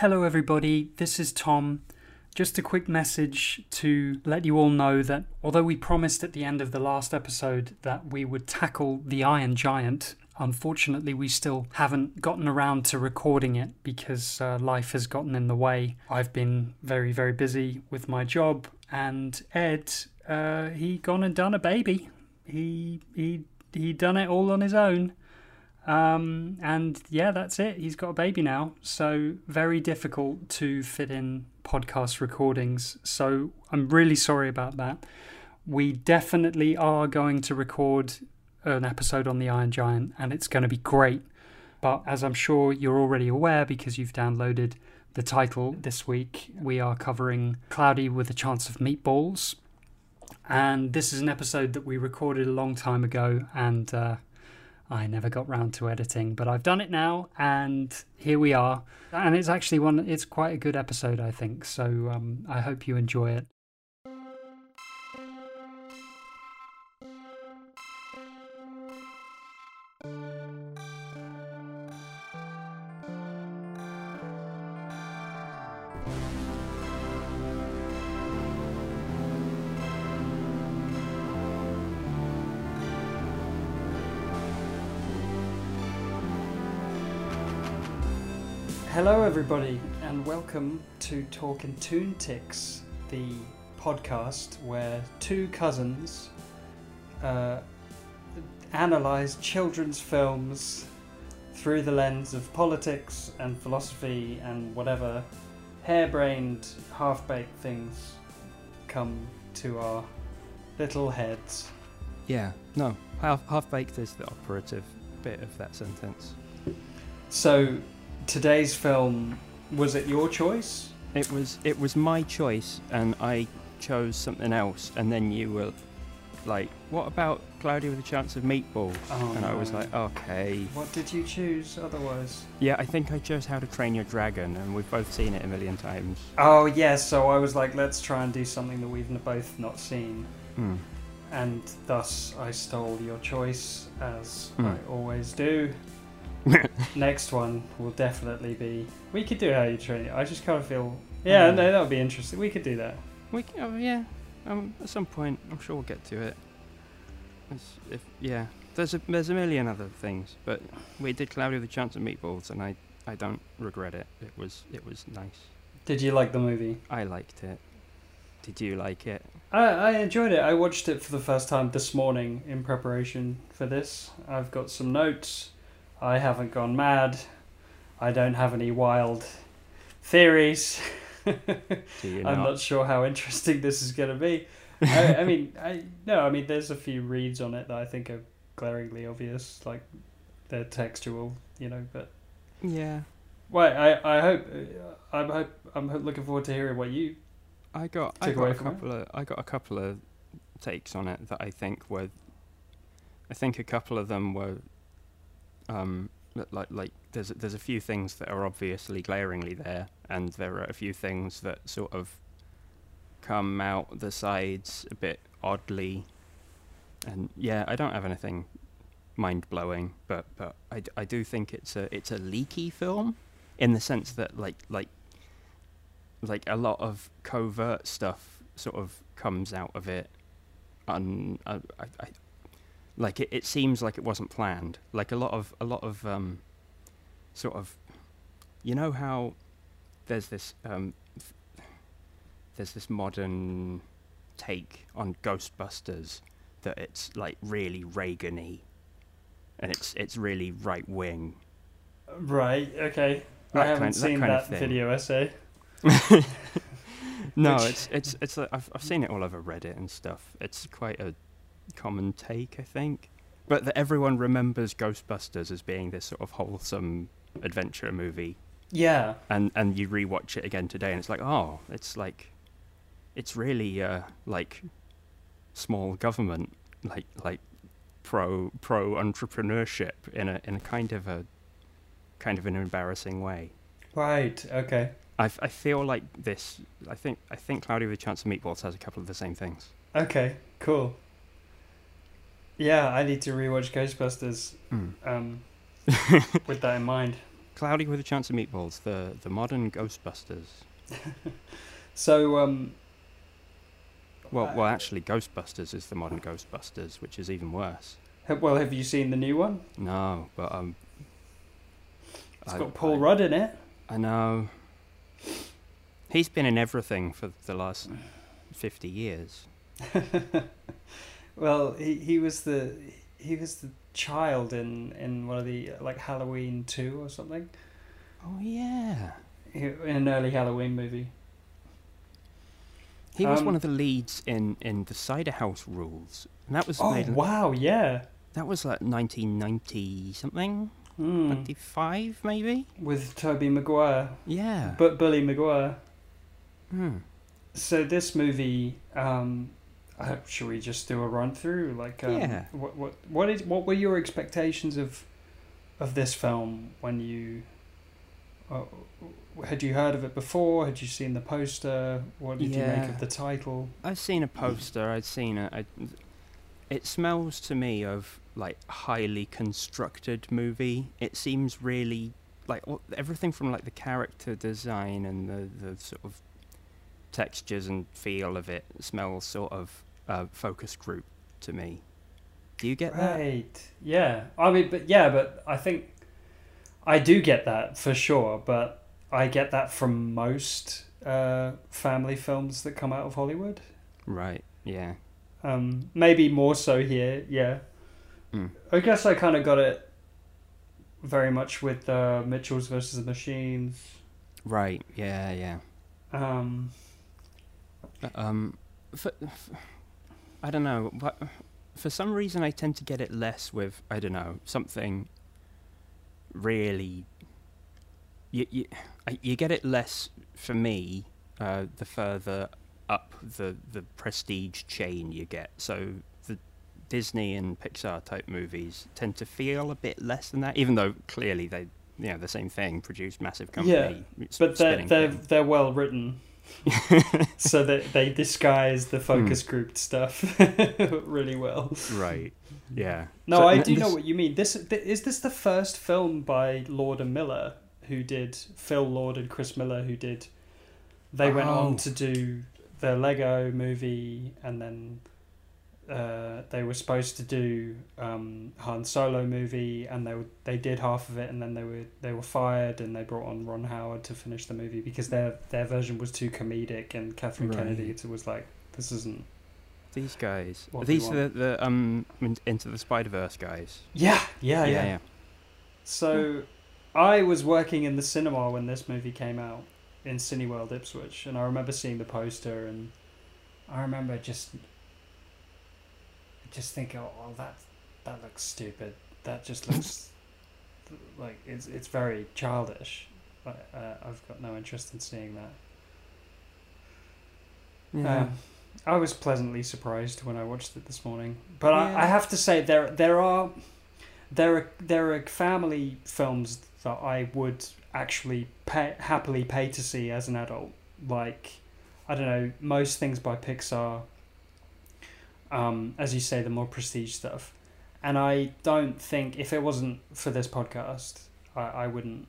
Hello, everybody. This is Tom. Just a quick message to let you all know that although we promised at the end of the last episode that we would tackle the Iron Giant, unfortunately, we still haven't gotten around to recording it because uh, life has gotten in the way. I've been very, very busy with my job, and Ed, uh, he gone and done a baby. He he he done it all on his own. Um, and yeah, that's it. He's got a baby now. So, very difficult to fit in podcast recordings. So, I'm really sorry about that. We definitely are going to record an episode on the Iron Giant, and it's going to be great. But as I'm sure you're already aware because you've downloaded the title this week, we are covering Cloudy with a Chance of Meatballs. And this is an episode that we recorded a long time ago, and uh, I never got round to editing, but I've done it now, and here we are. And it's actually one, it's quite a good episode, I think. So um, I hope you enjoy it. Hello, everybody, and welcome to Talking Toon Ticks, the podcast where two cousins uh, analyze children's films through the lens of politics and philosophy and whatever harebrained, half baked things come to our little heads. Yeah, no, half baked is the operative bit of that sentence. So, today's film was it your choice? It was it was my choice, and I chose something else, and then you were like, "What about Cloudy with a Chance of Meatballs?" Oh, and I was no. like, "Okay." What did you choose otherwise? Yeah, I think I chose How to Train Your Dragon, and we've both seen it a million times. Oh yes, so I was like, let's try and do something that we've both not seen, Hmm. and thus I stole your choice as Hmm. I always do. Next one will definitely be. We could do how you train it. I just kind of feel. Yeah, Hmm. no, that would be interesting. We could do that. We c- oh, yeah, um, at some point, I'm sure we'll get to it. If yeah, there's a there's a million other things, but we did Cloudy with a Chance of Meatballs, and I I don't regret it. It was it was nice. Did you like the movie? I liked it. Did you like it? I, I enjoyed it. I watched it for the first time this morning in preparation for this. I've got some notes. I haven't gone mad. I don't have any wild theories. I'm not? not sure how interesting this is going to be. I, I mean, I no, I mean, there's a few reads on it that I think are glaringly obvious, like they're textual, you know. But Yeah, well, I I hope uh, I'm hope I'm looking forward to hearing what you. I got I got away a from it? of I got a couple of takes on it that I think were. I think a couple of them were. Um, like like there's there's a few things that are obviously glaringly there, and there are a few things that sort of come out the sides a bit oddly. And yeah, I don't have anything mind blowing, but but I, I do think it's a it's a leaky film, in the sense that like like like a lot of covert stuff sort of comes out of it. I, I, like it, it seems like it wasn't planned. Like a lot of a lot of um, sort of, you know how there's this um, there's this modern take on Ghostbusters that it's like really Reagan-y, and it's it's really right wing. Right. Okay. I haven't kind- seen kind that, video essay. No, it's it's it's like I've I've seen it all over Reddit and stuff. It's quite a common take, I think. But that everyone remembers Ghostbusters as being this sort of wholesome adventure movie, Yeah. and and you rewatch it again today, and it's like, oh, it's like, it's really uh like small government, like like pro pro entrepreneurship in a in a kind of a kind of an embarrassing way. Right. Okay. I, I feel like this. I think I think Cloudy with a Chance of Meatballs has a couple of the same things. Okay. Cool. Yeah, I need to rewatch Ghostbusters Mm. um, with that in mind. Cloudy with a Chance of Meatballs, the the modern Ghostbusters. So, um, Well, Uh, well, actually, Ghostbusters is the modern Ghostbusters, which is even worse. well, have you seen the new one? No, but um, It's I- got Paul I- Rudd in it. I know. He's been in everything for the last fifty years. well, he, he was the he was the child in in one of the like Halloween two or something. Oh yeah. In an early Halloween movie. He was Um, one of the leads in in the Cider House Rules, and that was Oh made. wow, yeah. That was like 1990 something, Hmm. 95 maybe. With Tobey Maguire, Yeah. but Billy Maguire. Hmm. So this movie, um, uh, should we just do a run through? Like, um, Yeah. What what what is what were your expectations of of this film when you? Uh, had you heard of it before? Had you seen the poster? What did you make of the title? I've seen a poster. I'd seen it. I, it smells to me of like highly constructed movie. It seems really like everything from like the character design and the the sort of textures and feel of it smells sort of uh, focus group to me. Do you get that? Right. Yeah. I mean, but yeah, but I think I do get that for sure. But I get that from most uh, family films that come out of Hollywood. Right. Yeah. Um, maybe more so here. Yeah. Mm. I guess I kind of got it very much with uh, Mitchells versus the Machines. Right. Yeah. Yeah. Um, Um, for, f I don't know, but for some reason I tend to get it less with I don't know something really. You you I- you get it less for me uh, the further up the the prestige chain you get. So the Disney and Pixar type movies tend to feel a bit less than that, even though clearly they you know the same thing produce massive company. s- but they're they're they're well written, so that they disguise the focus Hmm. group stuff really well. right. Yeah. No, So- I do know what you mean. This th- is this the first film by Lord and Miller, who did Phil Lord and Chris Miller, who did. They went Oh. on to do the Lego movie, and then uh, they were supposed to do um, Han Solo movie, and they were, they did half of it, and then they were they were fired, and they brought on Ron Howard to finish the movie because their their version was too comedic, and Catherine Right. Kennedy was like, this isn't. These guys. What Are do you these the, the um into the Spider Verse guys. Yeah, yeah, yeah. yeah. So, I was working in the cinema when this movie came out in Cineworld Ipswich, and I remember seeing the poster, and I remember just just think, oh, well, that that looks stupid. That just looks like it's it's very childish. But uh, I've got no interest in seeing that. Yeah. Um, I was pleasantly surprised when I watched it this morning, but I, I have to say there there are there are there are family films that I would actually pay, happily pay to see as an adult. Like I don't know most things by Pixar. Um, as you say, the more prestige stuff, and I don't think if it wasn't for this podcast, I, I wouldn't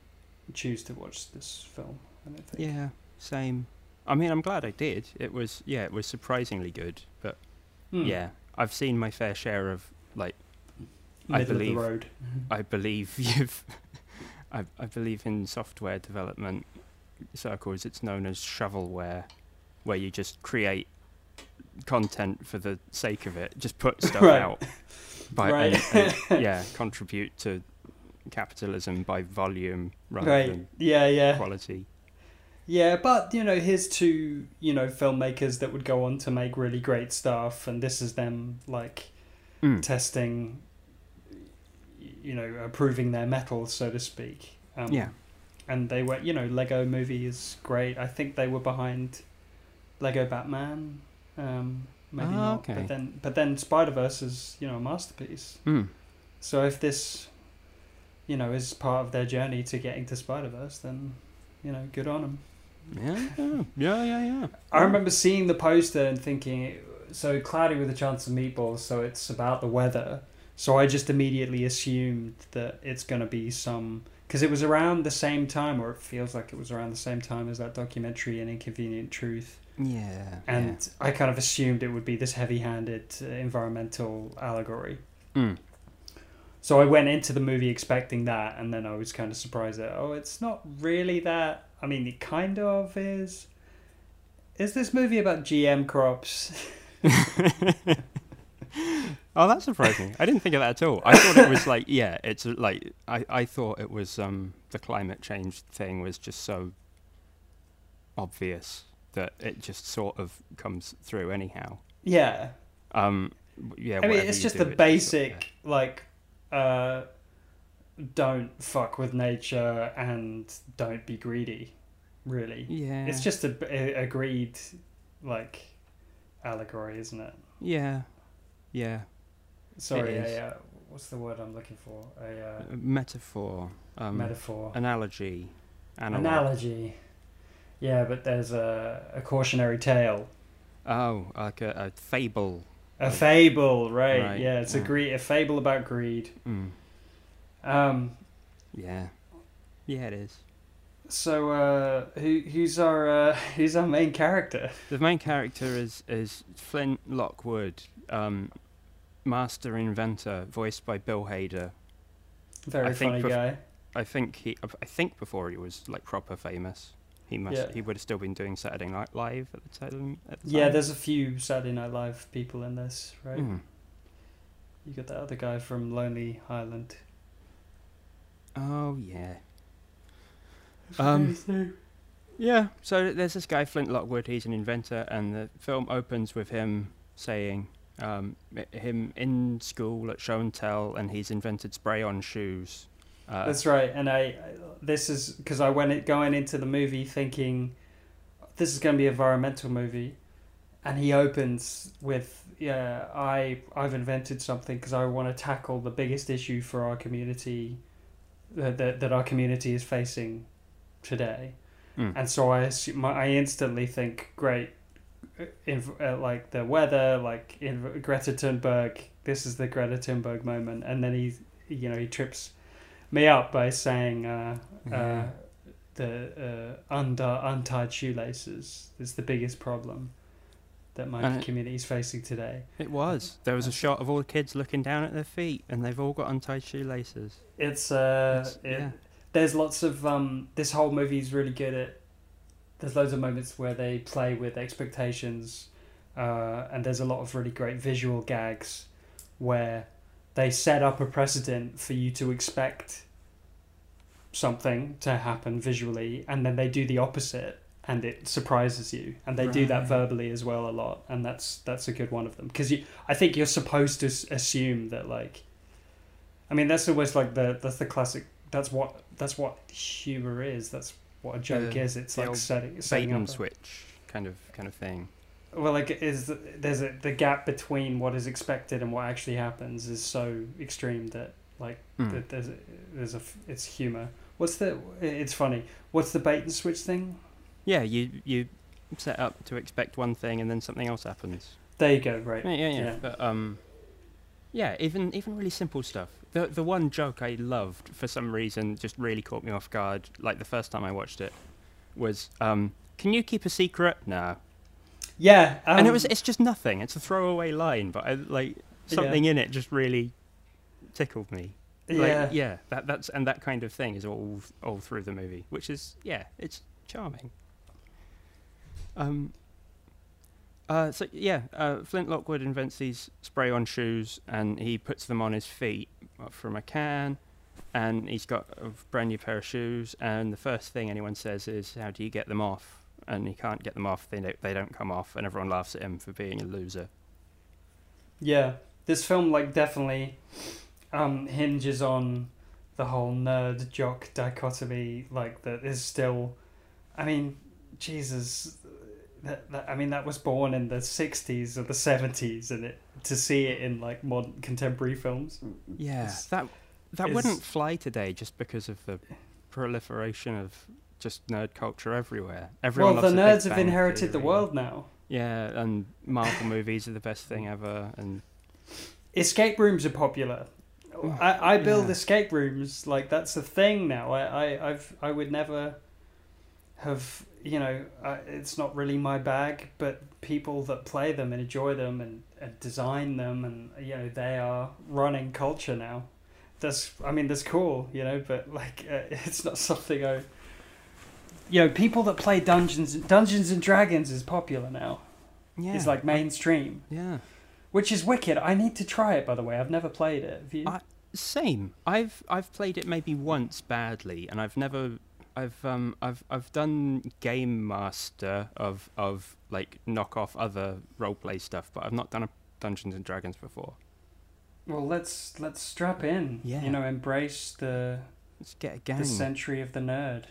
choose to watch this film. I don't think. yeah. Same. I mean, I'm glad I did. It was yeah, it was surprisingly good. But Hmm. yeah, I've seen my fair share of like I middle believe- of the road. I believe you've. I I believe in software development circles. It's known as shovelware, where you just create content for the sake of it. Just put stuff Right. out. By, Right. and- and, yeah, contribute to capitalism by volume rather right. than Yeah, yeah. quality. Yeah, but you know, here's two, you know, filmmakers that would go on to make really great stuff and this is them like Mm. testing you know, approving their mettle, so to speak. Um, Yeah. And they were, you know, Lego movie is great. I think they were behind Lego Batman. Um, maybe Ah, not. okay. But then but then Spider Verse is, you know, a masterpiece. Mm. So if this, you know, is part of their journey to getting to Spider Verse, then, you know, good on them. Yeah, yeah, yeah, yeah, yeah. I remember seeing the poster and thinking, so cloudy with a chance of meatballs, so it's about the weather. So I just immediately assumed that it's going to be some because it was around the same time, or it feels like it was around the same time as that documentary, An Inconvenient Truth. Yeah. And I kind of assumed it would be this heavy-handed uh, environmental allegory. Mm. So I went into the movie expecting that, and then I was kind of surprised that oh, it's not really that. I mean, it kind of is. Is this movie about GM crops? oh, that's surprising. I didn't think of that at all. I thought it was like, yeah, it's like I, I thought it was um the climate change thing was just so obvious that it just sort of comes through anyhow. Yeah, Um, yeah. I mean, it's just do, the it's basic sort of like, uh, don't fuck with nature and don't be greedy. Really, yeah. it's just a, a agreed like allegory, isn't it? yeah, yeah. Sorry, a, uh, what's the word I'm looking for? A uh, metaphor, um, metaphor, analogy, analog. analogy. Yeah, but there's a, a cautionary tale, Oh, like a, a fable. a fable, right? Right, Yeah, it's a greed, a fable about greed. Mm, Um, yeah. Yeah, it is. so uh, who who's our uh, who's our main character? The main character is is Flint Lockwood, um, master inventor, voiced by Bill Hader. Very I think funny bef- guy. I think he, I think before he was like proper famous, he must Yeah. he would have still been doing Saturday Night Live at the time. At the Yeah, time. there's a few Saturday Night Live people in this, right? Mm. You got that other guy from Lonely Island. Oh yeah. Um, Yeah, so there's this guy Flint Lockwood. He's an inventor, and the film opens with him saying, um, him in school at show and tell, and he's invented spray-on shoes. Uh, That's right, and I, this is because I went going into the movie thinking this is going to be an environmental movie, and he opens with yeah I I've invented something because I want to tackle the biggest issue for our community that that, that our community is facing today, mm, and so I assume, I instantly think great. Uh, In, uh, like the weather, like in Greta Thunberg, this is the Greta Thunberg moment, and then he, you know, he trips me up by saying uh, uh, the uh, under untied shoelaces is the biggest problem that my And community is facing today. it was. There was a shot of all the kids looking down at their feet, and they've all got untied shoelaces. It's uh, It's- it, yeah. there's lots of um, this whole movie is really good at. There's loads of moments where they play with expectations, uh, and there's a lot of really great visual gags, where they set up a precedent for you to expect something to happen visually, and then they do the opposite, and it surprises you. And they do that verbally as well a lot, and that's that's a good one of them because you. I think you're supposed to s- assume that like. I mean, that's always like the that's the classic. That's what that's what humor is. That's what a joke The- is. It's like setting setting up. a- switch kind of kind of thing. well, like is there's a the gap between what is expected and what actually happens is so extreme that like Mm. that there's a, there's a it's humor. What's the? It's funny. What's the bait and switch thing? Yeah, you you set up to expect one thing, and then something else happens. There you go. Right. Yeah, yeah, yeah. Yeah. But um, yeah, even even really simple stuff. The the one joke I loved for some reason just really caught me off guard. Like the first time I watched it, was um, can you keep a secret? No. Yeah. Um, and it was it's just nothing. It's a throwaway line, but I like something in it just really tickled me. Like, yeah. yeah. That that's and that kind of thing is all all through the movie, which is yeah, it's charming. Um. Uh, so yeah, uh, Flint Lockwood invents these spray-on shoes, and he puts them on his feet uh, from a can, and he's got a brand new pair of shoes. And the first thing anyone says is, "How do you get them off?" And he can't get them off. They don't, they don't come off, and everyone laughs at him for being a loser. Yeah, this film like definitely um, hinges on the whole nerd jock dichotomy. Like that is still, I mean, Jesus, that, that I mean that was born in the '60s or the '70s, and it to see it in like modern contemporary films. Mm, mm. Yeah, It's- that that is- wouldn't fly today just because of the proliferation of just nerd culture everywhere. Everyone well, the loves Big nerds have Bang inherited the world now. Yeah, and Marvel movies are the best thing ever. And Escape rooms are popular. I, I build Yeah. escape rooms like that's a thing now. I, I I've I would never have you know uh, it's not really my bag, but people that play them and enjoy them and, and design them and you know they are running culture now. That's I mean that's cool, you know, but like uh, it's not something I. You know, people that play Dungeons Dungeons and Dragons is popular now. Yeah. It's like mainstream, Yeah. which is wicked. I need to try it. By the way, I've never played it. Have you? I- Same. I've I've played it maybe once badly, and I've never. I've um I've I've done game master of of like knock off other roleplay stuff, but I've not done a Dungeons and Dragons before. Well, let's let's strap in. Yeah. You know, embrace the Let's get a gang. the century of the nerd.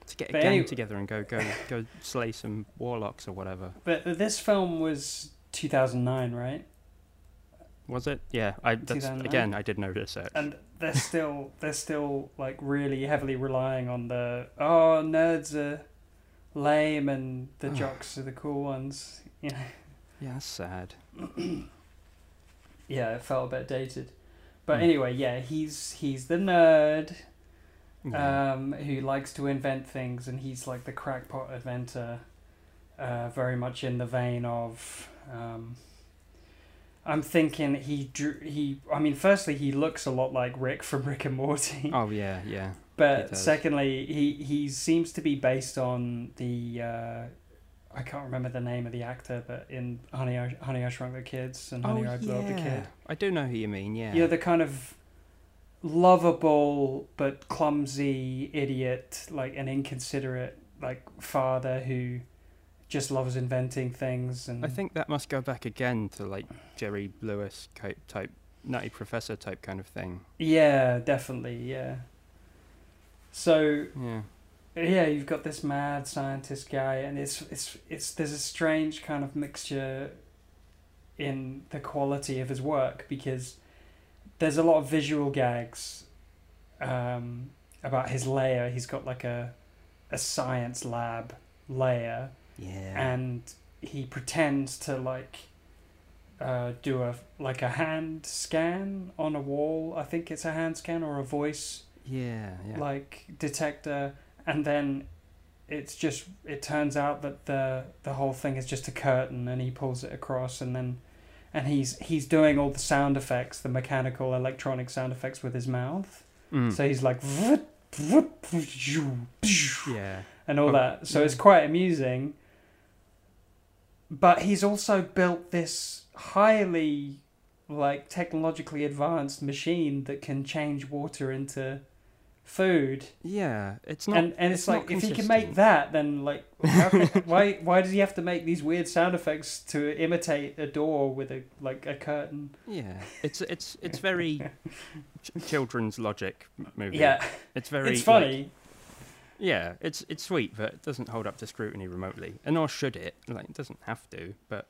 Let's get a But gang anyway- together and go go go slay some warlocks or whatever. But this film was 2009, right? Was it? Yeah. I that's 2009? again. I did no research. And they're still they're still like really heavily relying on the oh nerds are lame and the jocks are the cool ones. You know. yeah, that's sad. Yeah, it felt a bit dated. But Hmm. anyway, yeah, he's he's the nerd. Yeah. um, who likes to invent things, and he's like the crackpot inventor, uh, very much in the vein of. Um, I'm thinking he drew he. I mean, firstly, he looks a lot like Rick from Rick and Morty, oh yeah, yeah. but does. secondly, he he seems to be based on the. Uh, I can't remember the name of the actor, but in Honey, I, Honey, I Shrunk the Kids and Honey, oh I Blew Up the. Kid. I do know who you mean. Yeah. You know, the kind of lovable but clumsy idiot, like an inconsiderate like father who just loves inventing things and I think that must go back again to like Jerry Lewis type, type Nutty Professor type kind of thing. yeah, definitely, yeah. So Yeah. yeah, you've got this mad scientist guy, and it's it's it's there's a strange kind of mixture in the quality of his work because there's a lot of visual gags um, about his layer. He's got like a a science lab layer, Yeah. and he pretends to like uh, do a like a hand scan on a wall. I think it's a hand scan or a voice yeah. Yeah. like detector and then it's just it turns out that the the whole thing is just a curtain and he pulls it across and then and he's he's doing all the sound effects the mechanical electronic sound effects with his mouth Mm. so he's like "Vroom, vroom, vroom, yeah. and all that so yeah. it's quite amusing but he's also built this highly like technologically advanced machine that can change water into food Yeah. It's not. and and it's, it's like if he can make that, then like can, why why does he have to make these weird sound effects to imitate a door with a like a curtain? Yeah. It's it's it's very ch- children's logic movie. Yeah, It's very. it's like- funny. Yeah. It's it's sweet, but it doesn't hold up to scrutiny remotely, and nor should it. Like it doesn't have to, but.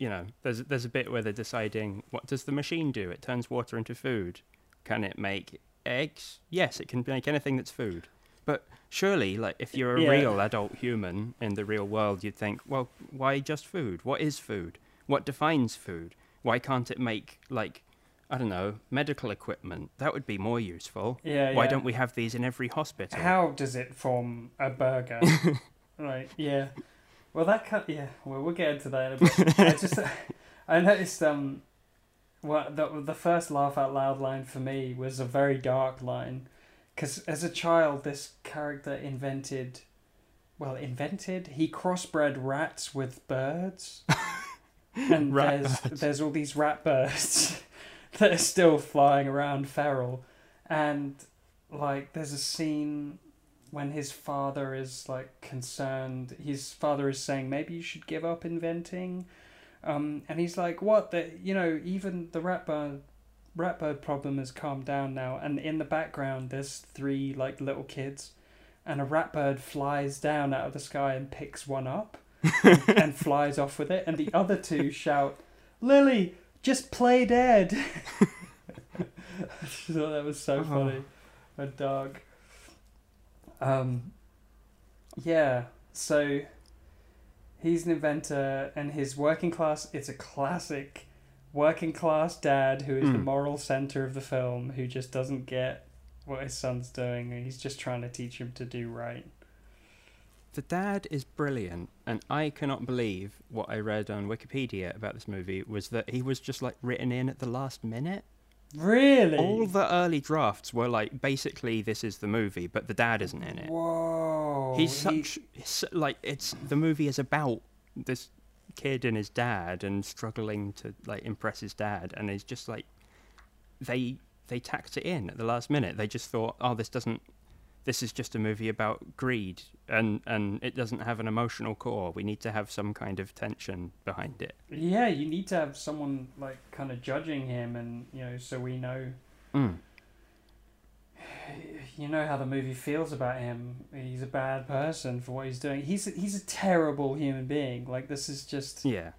You know, there's there's a bit where they're deciding what does the machine do? It turns water into food. Can it make eggs? Yes, it can make anything that's food. But surely, like if you're a Yeah. real adult human in the real world, you'd think, well, why just food? What is food? What defines food? Why can't it make like I don't know medical equipment? That would be more useful. Yeah, Why yeah. don't we have these in every hospital? How does it form a burger? right. Yeah. Well, that kind yeah. Well, we'll get into that in a bit. I just I noticed um, what the the first laugh out loud line for me was a very dark line, because as a child, this character invented, well, invented he crossbred rats with birds, and Rat there's birds. there's all these rat birds that are still flying around feral, and like there's a scene when his father is like concerned. His father is saying maybe you should give up inventing. Um, and he's like what? The you know even the ratbird ratbird problem has calmed down now. And in the background there's three like little kids. And a ratbird flies down out of the sky and picks one up and flies off with it. And the other two shout lily just play dead I just thought that was so Oh. funny a dog um yeah so he's an inventor and his working class it's a classic working class dad who is the Mm. moral center of the film who just doesn't get what his son's doing and he's just trying to teach him to do right. The dad is brilliant, and I cannot believe what I read on Wikipedia about this movie was that he was just like written in at the last minute. Really? All the early drafts were like basically this is the movie, but the dad isn't in it. Whoa. he's he- such he's, like it's the movie is about this kid and his dad and struggling to like impress his dad, and it's just like they they tacked it in at the last minute. They just thought, oh, this doesn't. This is just a movie about greed, and and it doesn't have an emotional core. We need to have some kind of tension behind it. Yeah, you need to have someone like kind of judging him, and you know, so we know, Mm. you know how the movie feels about him. He's a bad person for what he's doing. He's he's a terrible human being. Like this is just Yeah,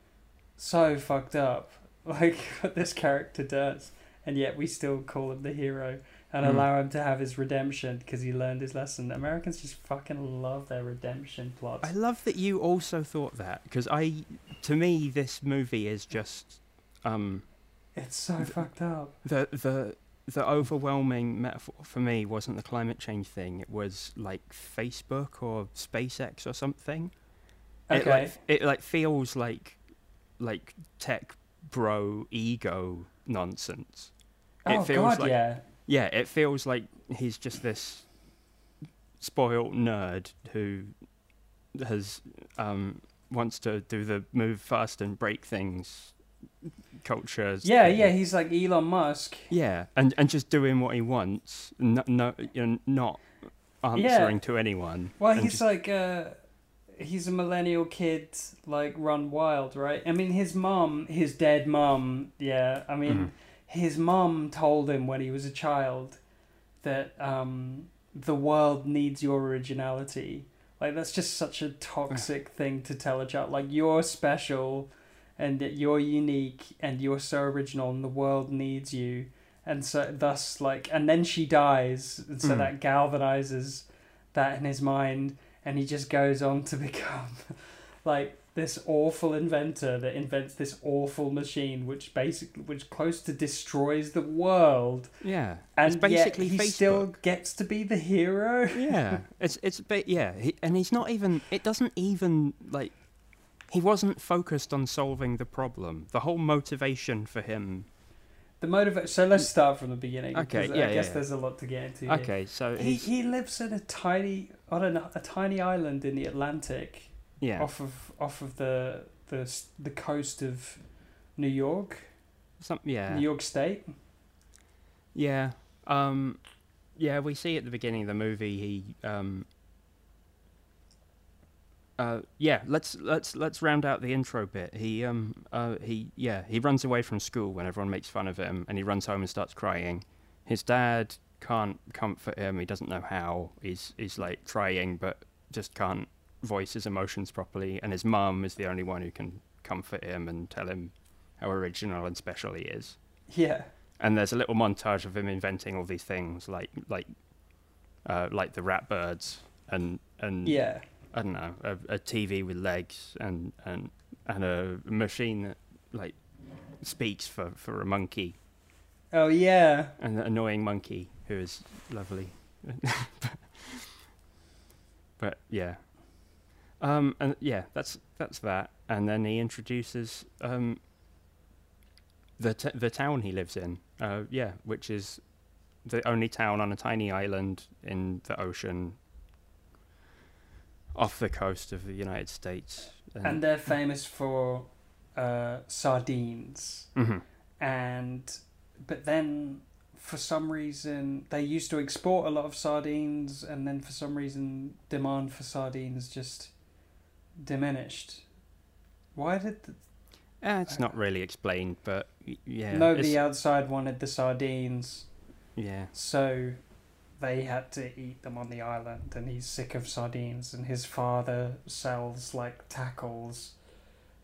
so fucked up. Like what this character does, and yet we still call him the hero and Mm. allow him to have his redemption because he learned his lesson. Americans just fucking love their redemption plots. I love that you also thought that because I, to me, this movie is just um It's so fucked up. the the the overwhelming metaphor for me wasn't the climate change thing. It was like Facebook or SpaceX or something. It Okay. like it like feels like like tech bro ego nonsense. It oh feels god, like- yeah. Yeah, it feels like he's just this spoiled nerd who has um wants to do the move fast and break things cultures. Yeah, thing. yeah, he's like Elon Musk. Yeah, and and just doing what he wants, no, no you know, not answering to anyone. Well, he's just- like uh he's a millennial kid like run wild, right? I mean his mom, his dead mom, yeah. I mean Mhm. His mom told him when he was a child that um the world needs your originality. Like that's just such a toxic thing to tell a child. Like you're special and that you're unique and you're so original and the world needs you. And so thus like and then she dies and so Mm. that galvanizes that in his mind and he just goes on to become like this awful inventor that invents this awful machine which basically which close to destroys the world yeah, and it's basically yet he Facebook. still gets to be the hero yeah, it's it's a bit yeah, he, and he's not even. It doesn't even like. He wasn't focused on solving the problem. The whole motivation for him. the motiva- so let's start from the beginning Okay, yeah, i guess yeah. there's a lot to get into here. Okay, so he, he's he lives in a tiny on a, a tiny island in the atlantic yeah, off of off of the the the coast of new york some yeah, new york state yeah, um, yeah. We see at the beginning of the movie he um. Uh, yeah, let's let's let's round out the intro bit. He um uh he yeah he runs away from school when everyone makes fun of him, and he runs home and starts crying. His dad can't comfort him. He doesn't know how. He's he's like trying, but just can't voice his emotions properly. And his mum is the only one who can comfort him and tell him how original and special he is. yeah And there's a little montage of him inventing all these things, like like uh, like the rat birds and and yeah I don't know, a, a TV with legs and, and and a machine that like speaks for, for a monkey, oh yeah an annoying monkey who is lovely. but yeah, um, and yeah, that's that's that. And then he introduces um, the t- the town he lives in. Uh, yeah, which is the only town on a tiny island in the ocean off the coast of the United States. and they're famous for uh, sardines Mhm. and but then for some reason they used to export a lot of sardines and then for some reason demand for sardines just diminished. Why did the, Eh, it's not really explained, but yeah, nobody it's- outside wanted the sardines. Yeah, so they had to eat them on the island and he's sick of sardines and his father sells like tackles.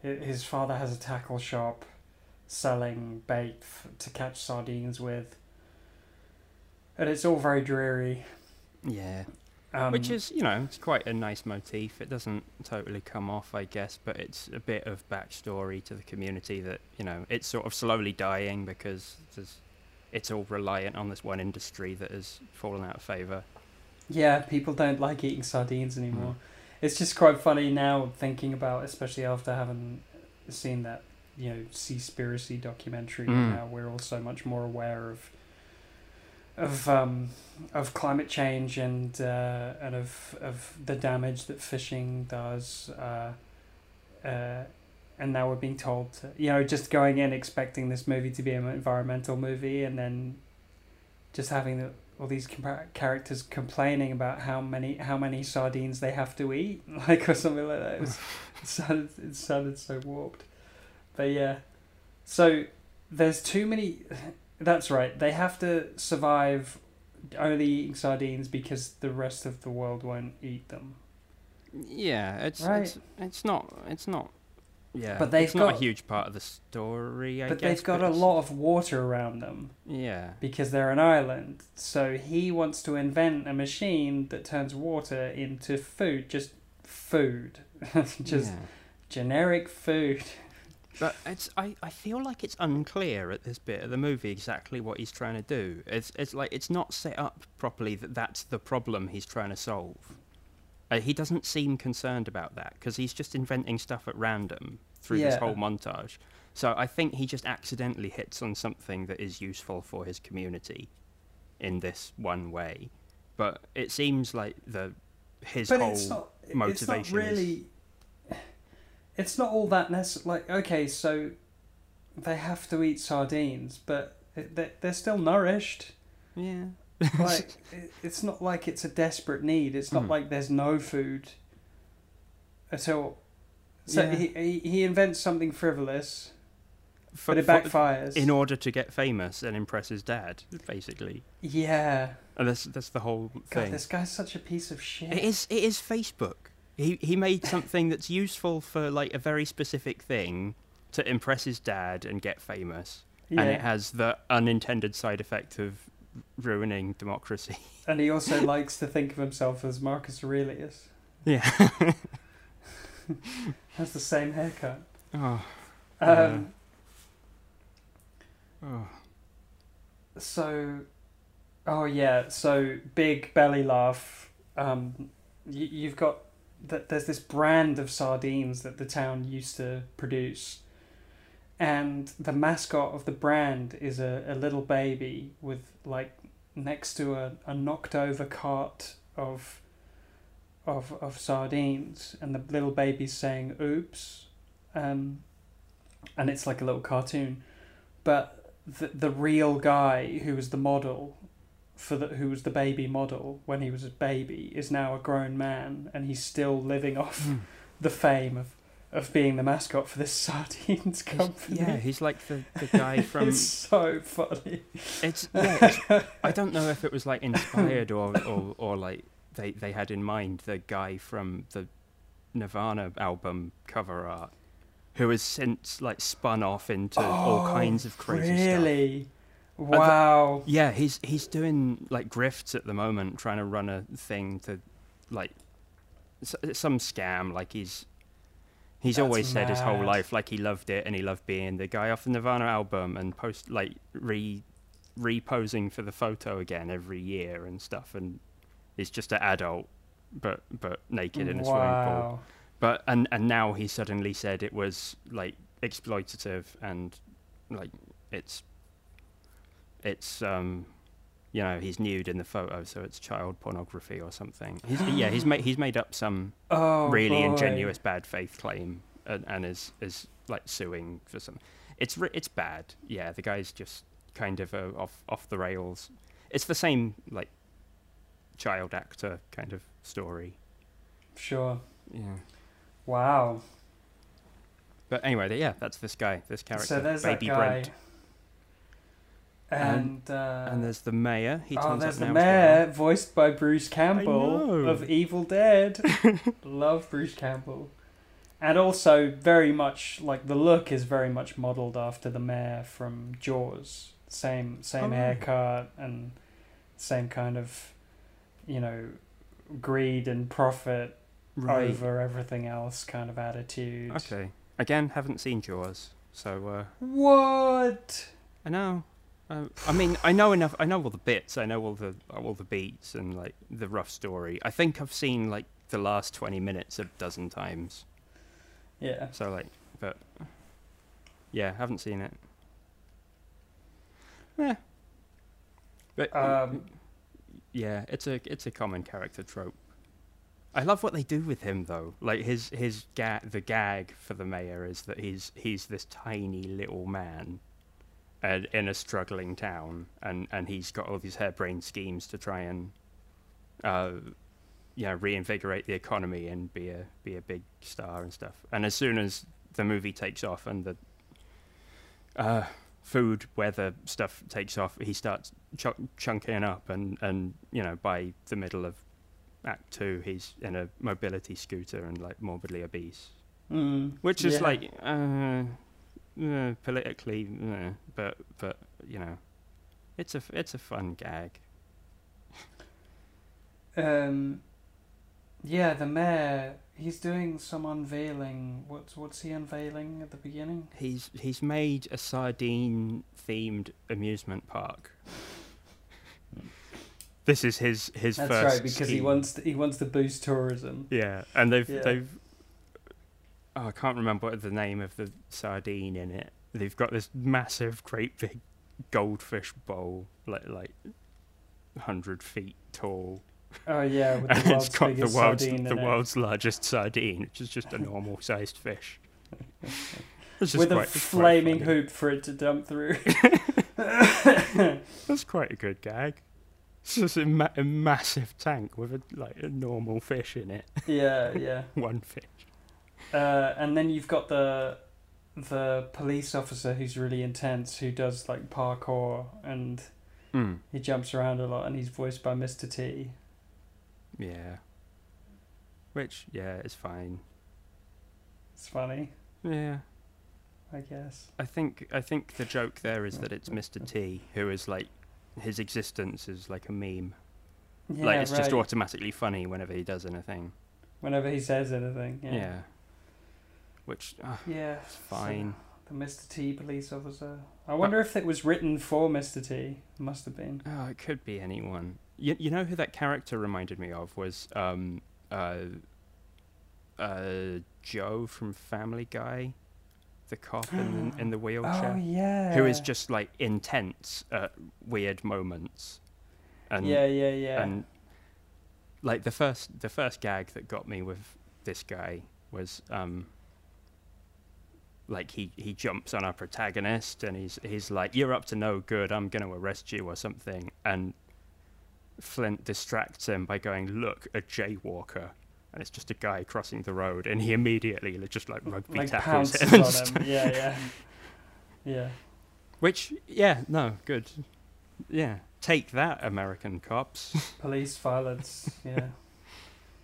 His father has a tackle shop selling bait f- to catch sardines with. And it's all very dreary. Yeah. Um, Which is, you know, it's quite a nice motif. It doesn't totally come off, I guess, but it's a bit of backstory to the community that, you know, it's sort of slowly dying because there's, it's all reliant on this one industry that has fallen out of favour. Yeah, people don't like eating sardines anymore. It's just quite funny now thinking about, especially after having seen that, you know, Seaspiracy documentary. Mm. Now we're all so much more aware of of um, of climate change and uh, and of of the damage that fishing does. Uh, uh, and now we're being told, to, you know, just going in expecting this movie to be an environmental movie, and then just having the, all these compar- characters complaining about how many how many sardines they have to eat, like or something like that. It, was, it sounded it sounded so warped, but yeah. So there's too many. That's right. They have to survive only eating sardines because the rest of the world won't eat them. Yeah, it's Right. it's it's not it's not yeah, But they've it's not got- a huge part of the story. I but guess, they've got a it's- lot of water around them Yeah, because they're an island. So he wants to invent a machine that turns water into food, just food, just yeah. generic food. But it's I, I feel like it's unclear at this bit of the movie exactly what he's trying to do. It's it's like it's not set up properly that that's the problem he's trying to solve. Uh, he doesn't seem concerned about that because he's just inventing stuff at random through this whole montage. So I think he just accidentally hits on something that is useful for his community in this one way. But it seems like the his but whole it's not. It's motivation not is- really. It's not all that necessary. Like okay, so they have to eat sardines, but it, they they're still nourished. yeah. like it's not like it's a desperate need. It's not Mm. like there's no food at all. So Yeah. he, he he invents something frivolous, For- but it for- backfires. in order to get famous and impress his dad, basically. yeah, And that's that's the whole God, thing. this guy's such a piece of shit. It is it is Facebook. He he made something that's useful for like a very specific thing to impress his dad and get famous, yeah. and it has the unintended side effect of ruining democracy. and he also likes to think of himself as Marcus Aurelius. Yeah. Has the same haircut. oh, Um, oh. So, oh yeah, so big belly laugh. Um, you, you've got that. There's this brand of sardines that the town used to produce, and the mascot of the brand is a, a little baby with like next to a, a knocked over cart of of of sardines, and the little baby's saying "oops," um, and it's like a little cartoon, but the the real guy who was the model for the who was the baby model when he was a baby is now a grown man and he's still living off Hmm. the fame of of being the mascot for this sardines company. Yeah, he's like the, the guy from it's so funny. It's yeah. It's, I don't know if it was like inspired or, or, or like they, they had in mind the guy from the Nirvana album cover art, who has since like spun off into all kinds of crazy stuff. Oh, Really? Wow. Yeah, he's he's doing like grifts at the moment, trying to run a thing to like s- some scam. Like he's he's That's always said his whole life like he loved it and he loved being the guy off the Nirvana album and post like re reposing for the photo again every year and stuff. And he's just an adult, but but naked in a swimming pool. wow. But and and now he suddenly said it was like exploitative and like it's it's um you know he's nude in the photo so it's child pornography or something. He's, yeah, he's made he's made up some Oh, really boy. ingenuous bad faith claim and, and is is like suing for some. It's it's bad. Yeah, the guy's just kind of uh, off off the rails. It's the same like child actor kind of story. Sure. Yeah. Wow. But anyway, yeah, that's this guy, this character, so there's Baby that guy. Brent. And, uh, and there's the mayor. He oh, there's up the now mayor, voiced by Bruce Campbell of Evil Dead. Love Bruce Campbell. And also, very much like the look is very much modelled after the mayor from Jaws. Same, same Oh, haircut and same kind of, you know, greed and profit Right. over everything else kind of attitude. Okay. Again, haven't seen Jaws, so uh, What? I know. Uh, I mean, I know enough. I know all the bits. I know all the all the beats and like the rough story. I think I've seen like the last twenty minutes a dozen times. Yeah. So like, but yeah, haven't seen it. Yeah. But Um, yeah, it's a it's a common character trope. I love what they do with him though. Like his his ga- the gag for the mayor is that he's he's this tiny little man, in a struggling town, and and he's got all these harebrained schemes to try and, uh, you know, reinvigorate the economy and be a be a big star and stuff. And as soon as the movie takes off and the uh, food weather stuff takes off, he starts ch- chunking up, and and you know by the middle of Act Two, he's in a mobility scooter and like morbidly obese, mm, which is yeah. like uh, uh, politically, but but you know, it's a it's a fun gag. Um, yeah, the mayor. He's doing some unveiling. What's what's he unveiling at the beginning? He's he's made a sardine themed amusement park. this is his his That's first right, because he wants to, he wants to boost tourism. Yeah, and they've Yeah. they've. Oh, I can't remember the name of the sardine in it. They've got this massive, great big goldfish bowl, like like hundred feet tall, Oh yeah, with and it's got the world's the it. world's largest sardine, which is just a normal sized fish. With a quite- quite flaming hoop for it to dump through. That's quite a good gag. It's just a, ma- a massive tank with a like a normal fish in it. yeah, yeah. One fish. Uh, and then you've got the the police officer who's really intense, who does like parkour and Mm. he jumps around a lot, and he's voiced by Mr. T. Yeah. Which yeah is fine. It's funny, Yeah. I guess. I think I think the joke there is that it's Mr. T who is like his existence is like a meme. Yeah, like it's just automatically funny whenever he does anything. Whenever he says anything. Yeah. Yeah. Which uh, Yeah. fine. So, the Mr. T police officer. I wonder if it was written for Mr. T. Must have been. Oh, it could be anyone. You you know who that character reminded me of was um uh uh Joe from Family Guy, the cop in the, in the wheelchair. Oh wheelchair, yeah. who is just like intense at weird moments. And yeah, yeah, yeah. and like the first the first gag that got me with this guy was um like he he jumps on our protagonist and he's he's like you're up to no good i'm going to arrest you or something and flint distracts him by going look a jaywalker and it's just a guy crossing the road and he immediately just like rugby like tackles him him. Yeah, yeah. Yeah. which yeah no good yeah take that american cops Police violence. Yeah.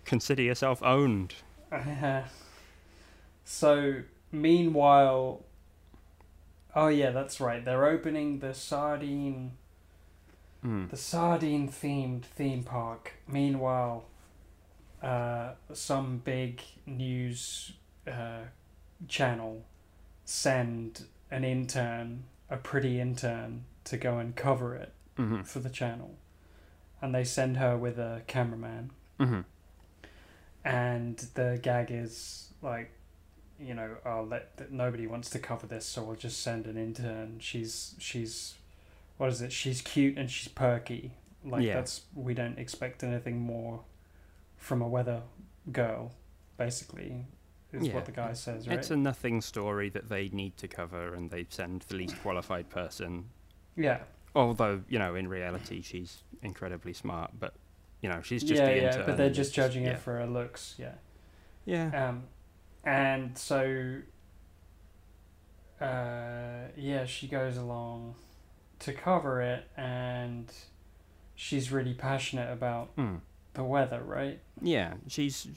consider yourself owned Yeah. So meanwhile, oh yeah, that's right. They're opening the sardine, Mm. the sardine themed theme park. Meanwhile, uh, some big news uh, channel send an intern, a pretty intern, to go and cover it hmm for the channel, and they send her with a cameraman. hmm and the gag is like you know oh let that nobody wants to cover this so we'll just send an intern she's she's what is it she's cute and she's perky like Yeah. that's we don't expect anything more from a weather girl basically is Yeah. what the guy says right It's a nothing story that they need to cover, and they send the least qualified person. yeah Although, you know, in reality, she's incredibly smart, but you know, she's just yeah the yeah but they're just judging yeah. her for her looks yeah Yeah. Um, and so, uh, yeah, she goes along to cover it, and she's really passionate about Mm. the weather, right? Yeah, she's.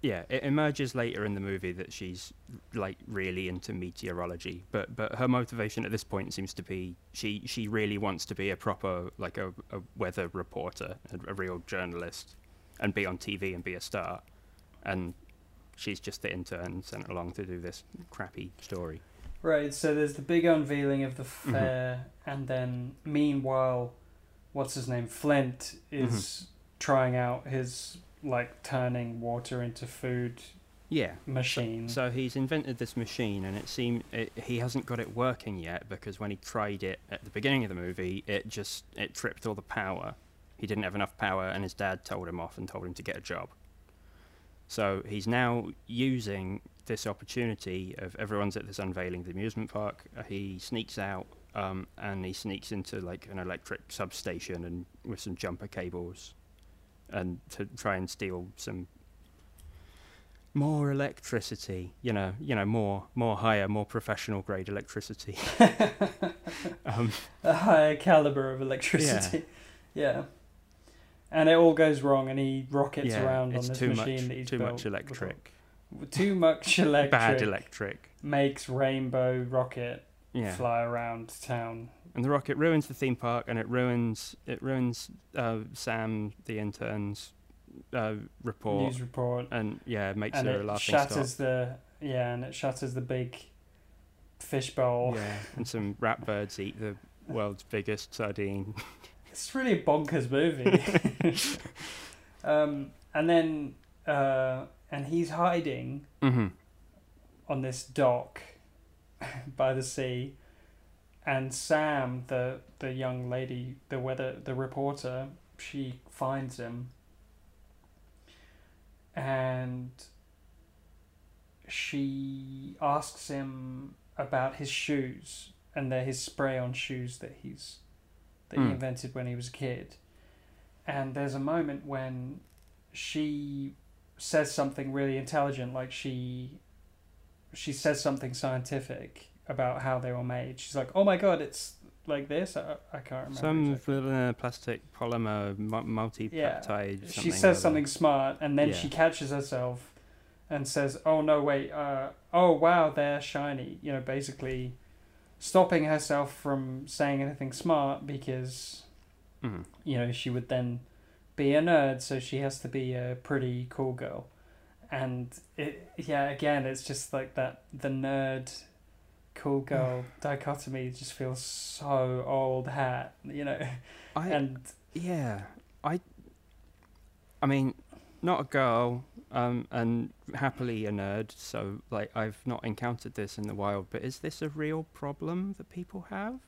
Yeah, it emerges later in the movie that she's like really into meteorology, but but her motivation at this point seems to be she she really wants to be a proper like a, a weather reporter, a, a real journalist. and be on TV and be a star, and she's just the intern sent along to do this crappy story. Right, so there's the big unveiling of the Mm-hmm. fair, and then meanwhile, what's his name? Flint is Mm-hmm. trying out his like turning water into food Yeah. machine. So he's invented this machine, and it seemed it, he hasn't got it working yet because when he tried it at the beginning of the movie, it just it tripped all the power. He didn't have enough power, and his dad told him off and told him to get a job. So he's now using this opportunity of everyone's at this unveiling of the amusement park. Uh, he sneaks out um, and he sneaks into like an electric substation and with some jumper cables, and to try and steal some more electricity. You know, you know, more more higher, more professional grade electricity. um, a higher caliber of electricity. Yeah. And it all goes wrong, and he rockets yeah, around on this machine much, that he's too built. much electric, Too much electric. bad electric. Makes rainbow rocket Yeah, fly around town. and the rocket ruins the theme park, and it ruins it ruins uh, Sam the intern's uh, report, News report. and yeah, makes and her a it laughing shatters stock. the yeah, and it shatters the big fishbowl. Yeah, and some rat birds eat the world's biggest sardine. It's really a bonkers movie. um, and then uh, and he's hiding hmm on this dock by the sea, and Sam, the the young lady, the weather, the reporter, she finds him, and she asks him about his shoes and they're his spray-on shoes that he's that he Mm. invented when he was a kid. And there's a moment when she says something really intelligent, like she she says something scientific about how they were made. She's like, "Oh my god, it's like this." I, I can't remember. Some exactly. uh, plastic polymer mu- multi-peptide. she or says other. something smart, and then Yeah. she catches herself and says, "Oh no, wait! Uh, oh wow, they're shiny." You know, basically stopping herself from saying anything smart because Mhm. you know she would then be a nerd, so she has to be a pretty cool girl. And it, yeah, again, it's just like that the nerd, cool girl dichotomy just feels so old hat, you know. I, and Yeah, I. I mean, not a girl, um, and happily a nerd. So, like, I've not encountered this in the wild. But is this a real problem that people have?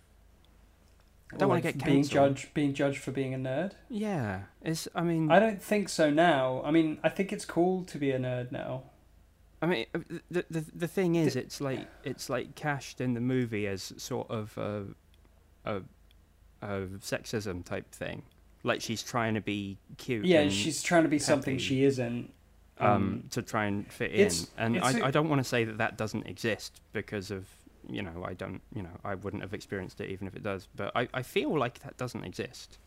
I don't want to get being judged, being judged for being a nerd. Yeah, it's. I mean, I don't think so now. I mean, I think it's cool to be a nerd now. I mean, uh, the the the thing is, it's like it's like cast in the movie as sort of a, a, a sexism type thing. Like she's trying to be cute. Yeah, she's trying to be something she isn't. Um, to try and fit in. it's- And it's I, don't want to say that that doesn't exist because of you know I don't you know I wouldn't have experienced it even if it does. But I, I feel like that doesn't exist.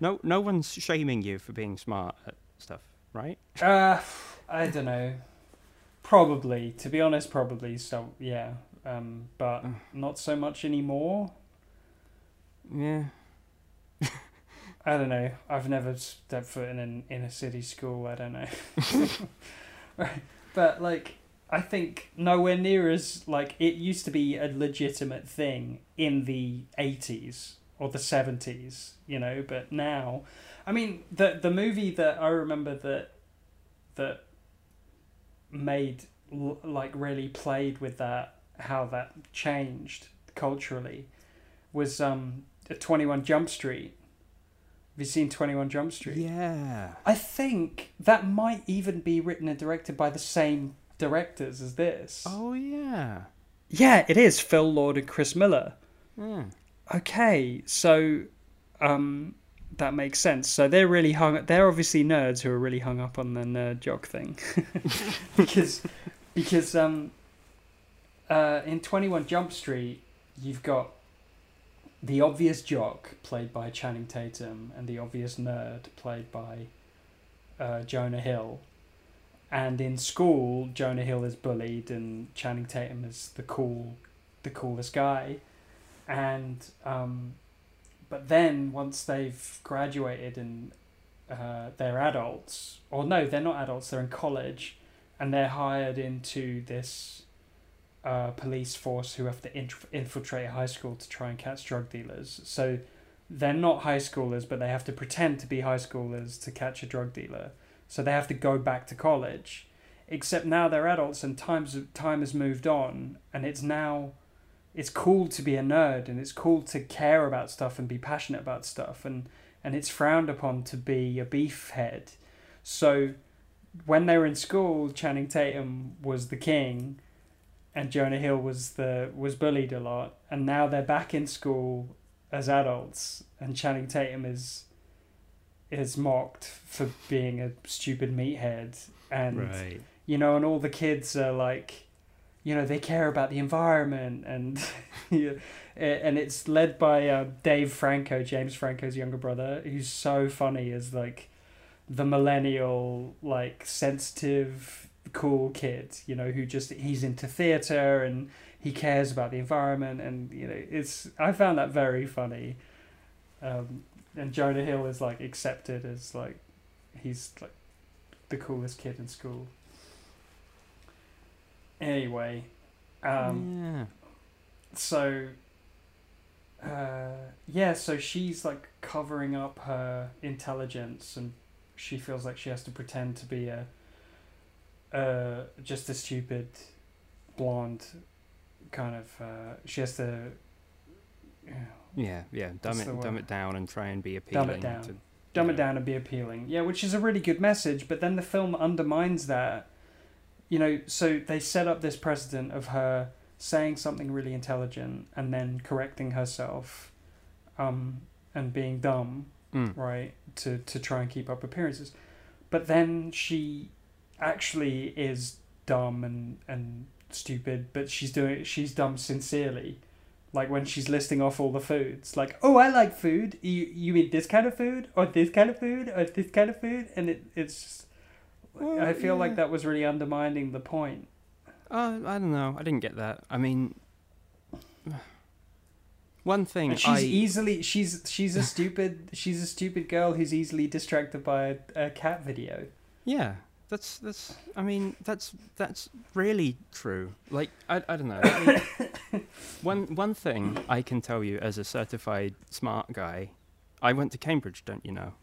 No no one's shaming you for being smart at stuff, right? Uh, I don't know. Probably, to be honest, probably. So yeah, um, but not so much anymore. Yeah. I don't know. I've never stepped foot in an inner city school. I don't know. Right. But like, I think nowhere near as like it used to be a legitimate thing in the eighties or the seventies, you know. But now, I mean, the the movie that I remember that that made like really played with that how that changed culturally was um 21 Jump Street. Have you seen 21 Jump Street? Yeah. I think that might even be written and directed by the same directors as this. Oh yeah. Yeah, it is Phil Lord and Chris Miller. Yeah. Okay, so um that makes sense. So they're really hung they're obviously nerds who are really hung up on the nerd jock thing. because because um uh in 21 Jump Street you've got the obvious jock played by Channing Tatum and the obvious nerd played by uh, Jonah Hill. And in school, Jonah Hill is bullied and Channing Tatum is the cool, the coolest guy. And um, but then once they've graduated and uh, they're adults, or no, they're not adults. They're in college, and they're hired into this uh, police force who have to inf- infiltrate high school to try and catch drug dealers. So they're not high schoolers, but they have to pretend to be high schoolers to catch a drug dealer. So they have to go back to college. Except now they're adults and times time has moved on, and it's now it's cool to be a nerd and it's cool to care about stuff and be passionate about stuff and and it's frowned upon to be a beefhead. So when they were in school, Channing Tatum was the king and Jonah Hill was the was bullied a lot and now they're back in school as adults and Channing Tatum is is mocked for being a stupid meathead and right. you know and all the kids are like you know they care about the environment and yeah, and it's led by uh, Dave Franco, James Franco's younger brother, who's so funny as like the millennial like sensitive cool kid, you know, who just he's into theater and he cares about the environment and you know it's I found that very funny. Um, and Jonah Hill is like accepted as like he's like the coolest kid in school. Anyway, um, yeah. so uh, yeah, so she's like covering up her intelligence, and she feels like she has to pretend to be a, uh, just a stupid, blonde, kind of. Uh, she has to. Yeah, Yeah, yeah. Dumb it, dumb it down and try and be appealing. Dumb it down. To, dumb it down and be appealing. Yeah, which is a really good message, but then the film undermines that. You know, so they set up this precedent of her saying something really intelligent and then correcting herself um, and being dumb, Mm. right, to, to try and keep up appearances. But then she actually is dumb and, and stupid, but she's doing she's dumb sincerely. Like when she's listing off all the foods, like, oh, I like food. You you eat this kind of food, or this kind of food, or this kind of food, and it it's. Just, Well, I feel like that was really undermining the point. Uh, I don't know. I didn't get that. I mean, one thing And she's I easily she's she's a stupid she's a stupid girl who's easily distracted by a, a cat video. yeah. That's that's. I mean, that's that's really true. Like I I don't know. I mean, one one thing I can tell you as a certified smart guy, I went to Cambridge. Don't you know?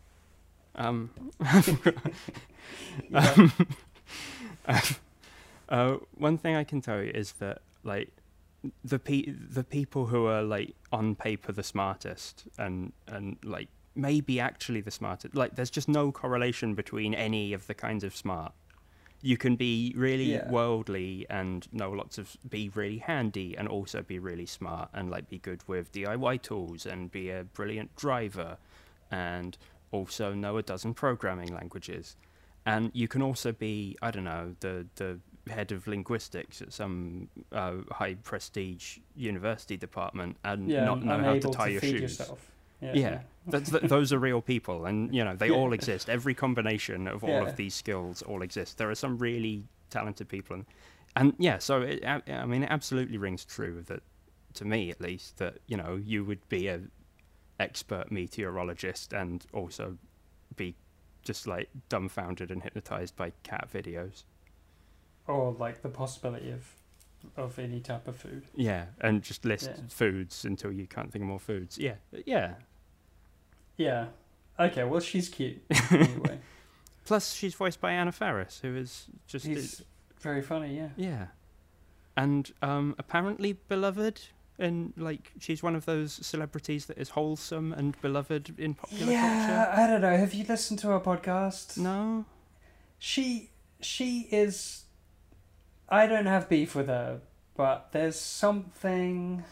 Um. Um, uh, one thing I can tell you is that like the pe- the people who are like on paper the smartest and and like maybe actually the smartest like there's just no correlation between any of the kinds of smart you can be really Yeah. worldly and know lots of be really handy and also be really smart and like be good with DIY tools and be a brilliant driver and also know a dozen programming languages and you can also be I don't know the the head of linguistics at some uh, high prestige university department and yeah, not know how to tie your feed shoes. yourself. Yeah. Yeah. That's, th- those are real people, and you know they Yeah. all exist. Every combination of all Yeah. of these skills all exist. There are some really talented people, and, and yeah. So it, I I mean, it absolutely rings true that, to me at least, that you know you would be a expert meteorologist and also be just like dumbfounded and hypnotized by cat videos. Or like the possibility of of any type of food. Yeah, and just list Yeah. foods until you can't think of more foods. Yeah, yeah. Yeah. Okay, well she's cute anyway. Plus, she's voiced by Anna Faris, who is just He's very funny, yeah. Yeah. And um, apparently beloved, and like she's one of those celebrities that is wholesome and beloved in popular culture. Yeah, I don't know. Have you listened to her podcast? No. She she is I don't have beef with her, but there's something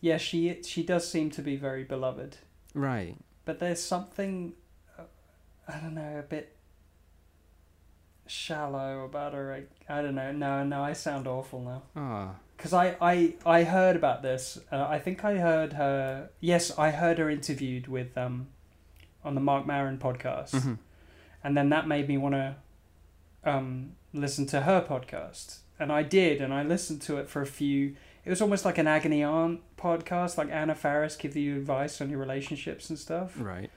Yeah, she she does seem to be very beloved. Right. But there's something uh, I don't know, a bit shallow about her. I, I don't know. No, no, I sound awful now. Ah. Because I, I, I heard about this. Uh, I think I heard her. Yes, I heard her interviewed with um, on the Marc Maron podcast, Mhm. and then that made me want to um, listen to her podcast, and I did, and I listened to it for a few. It was almost like an agony aunt podcast, like Anna Faris give you advice on your relationships and stuff. Right.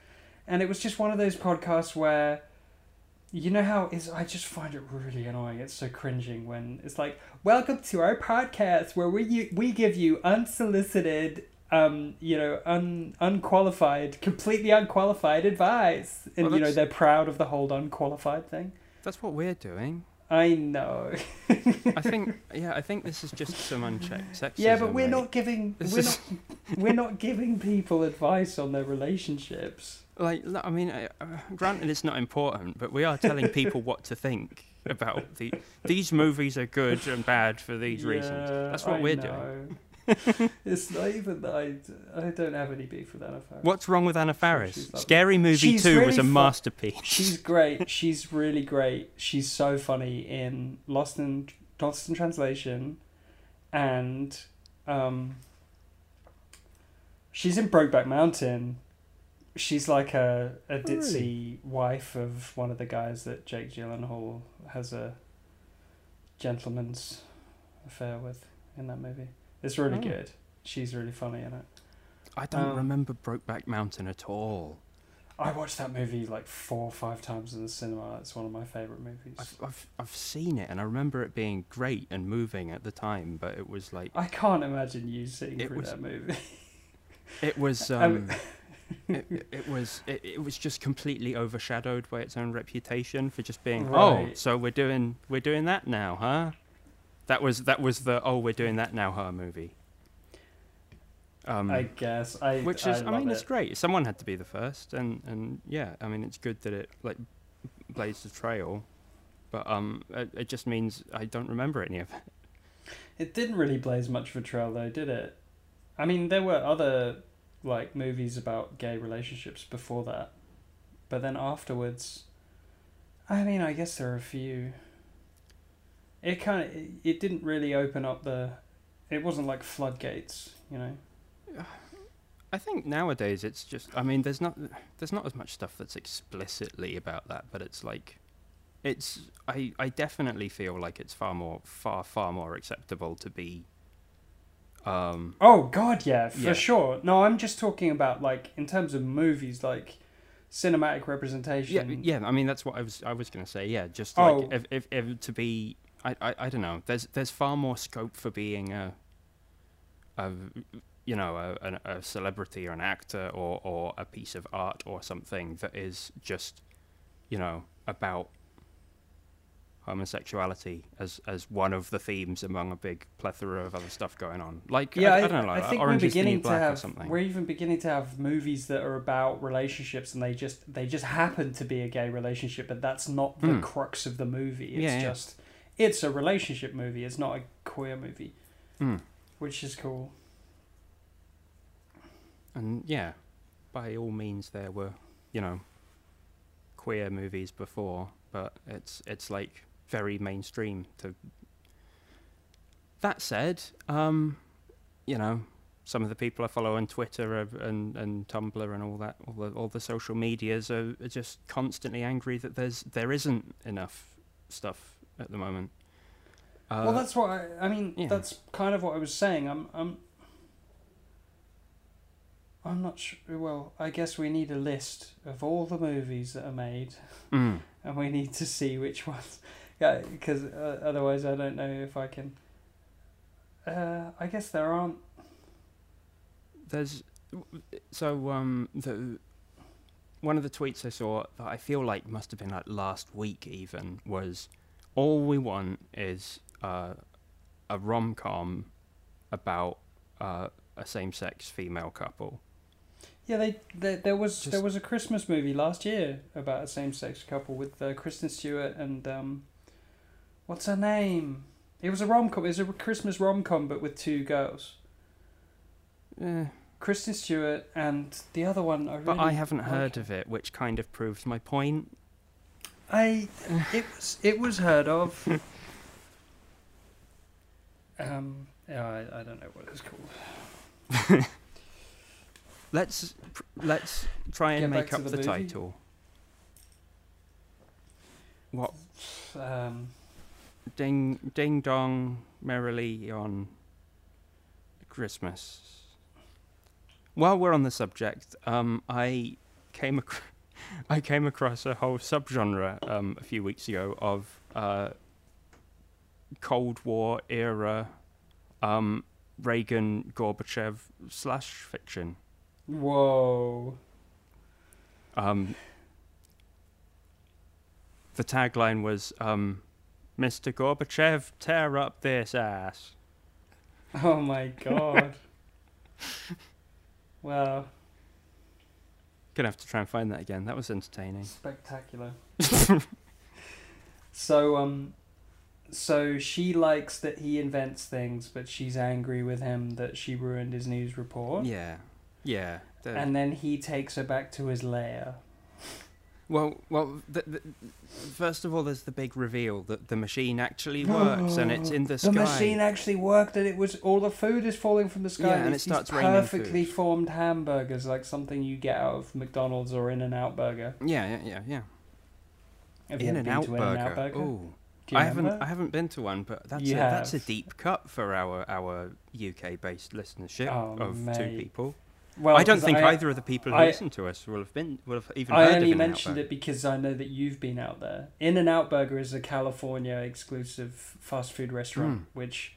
and it was just one of those podcasts where you know how is I just find it really annoying. It's so cringing when it's like, "Welcome to our podcast where we we give you unsolicited um, you know, un unqualified, completely unqualified advice." And Well, you know, they're proud of the whole unqualified thing. That's what we're doing. I know. I think, yeah, I think this is just some unchecked sexism. yeah, but we're mate. not giving This we're is- not we're not giving people advice on their relationships. Like, I mean, uh, uh, granted, it's not important, but we are telling people what to think about the. These movies are good and bad for these reasons. That's what I we're doing. it's not even that I, I don't have any beef with Anna Faris. What's wrong with Anna Faris? Scary Movie She's 2 was a masterpiece. She's great. She's really great. She's so funny in Lost in Lost in Translation, and um, she's in Brokeback Mountain. She's like a a Oh, ditzy really? wife of one of the guys that Jake Gyllenhaal has a gentleman's affair with in that movie. It's really Oh. good. She's really funny in it. I don't um, remember Brokeback Mountain at all. I watched that movie like four or five times in the cinema. It's one of my favorite movies. I've, I've, I've seen it and I remember it being great and moving at the time, but it was like. I can't imagine you sitting It through was- that movie. It was. Um, Um, it, it- it was it, it was just completely overshadowed by its own reputation for just being oh so we're doing we're doing that now huh that was that was the oh we're doing that now her movie um I guess I. which is I, love mean it's great someone had to be the first and and yeah I mean it's good that it like blazed the trail but um it, it just means I don't remember any of it It didn't really blaze much of a trail though, did it? I mean, there were other like movies about gay relationships before that, but then afterwards, I mean, I guess there are a few. It kind of it, didn't really open up the. It wasn't like floodgates, you know. I think nowadays it's just I mean there's not there's not as much stuff that's explicitly about that but it's like it's I I definitely feel like it's far more far far more acceptable to be um Oh God, yeah, for Yeah. sure. No, I'm just talking about like in terms of movies, like cinematic representation. yeah yeah I mean that's what I was I was going to say yeah just Oh. like if, if if to be I, I I don't know there's there's far more scope for being a a you know a, a celebrity or an actor or or a piece of art or something that is just you know about homosexuality as as one of the themes among a big plethora of other stuff going on like Yeah, I, I, I don't know like I think Orange we're is the New beginning to have we're even beginning to have movies that are about relationships, and they just they just happen to be a gay relationship, but that's not the Mm. crux of the movie. It's Yeah, yeah. It's a relationship movie. It's not a queer movie, Mm. which is cool. And yeah, by all means, there were, you know, queer movies before, but it's it's like very mainstream. To that said, um, you know, some of the people I follow on Twitter are, and and Tumblr and all that, all the all the social medias are, are just constantly angry that there's there isn't enough stuff at the moment. Uh, well, that's what I, I mean. yeah. That's kind of what I was saying. I'm I'm. I'm not sure. Well, I guess we need a list of all the movies that are made. mm, and we need to see which ones. Yeah, because uh, otherwise I don't know if I can. Uh, I guess there aren't. there's so um the one of the tweets I saw that I feel like must have been like last week even was all we want is uh, a rom com about uh, a same sex female couple. Yeah, they, they there was there was a Christmas movie last year about a same sex couple with uh, Kristen Stewart and um, what's her name? It was a rom com. It was a Christmas rom com, but with two girls. Eh, Kristen Stewart and the other one. I really but I haven't like. heard of it, which kind of proves my point. I it was it was heard of. um, yeah, I, I don't know what it's called. Let's pr- let's try and Get make up the the, title. What Um, Ding ding dong merrily on Christmas. While we're on the subject, um, I came ac- I came across a whole subgenre um, a few weeks ago of uh, Cold War era um, Reagan Gorbachev slash fiction. Whoa. Um, the tagline was um, Mr. Gorbachev, tear up this ass. Oh my god. wow. Gonna have to try and find that again. That was entertaining. Spectacular. so um so she likes that he invents things, but she's angry with him that she ruined his news report. Yeah, yeah. the- And then he takes her back to his lair. Well, well. The, the, first of all, there's the big reveal that the machine actually works and it's in the, The sky. The machine actually worked, and it was all the food is falling from the sky. Yeah, and it starts raining perfectly food. formed hamburgers, like something you get out of McDonald's or In and Out Burger. Yeah, yeah, yeah, yeah. Have In and out to In and Out burger. Burger? Ooh. I haven't. I haven't been to one, but that's You a, that's a deep cut for our our UK based listenership Oh, of two people. Well, I don't think I, either of the people who I- listen to us will have been will have even I heard only mentioned it because I know that you've been out there. In and Out Burger is a California exclusive fast food restaurant, Mm. which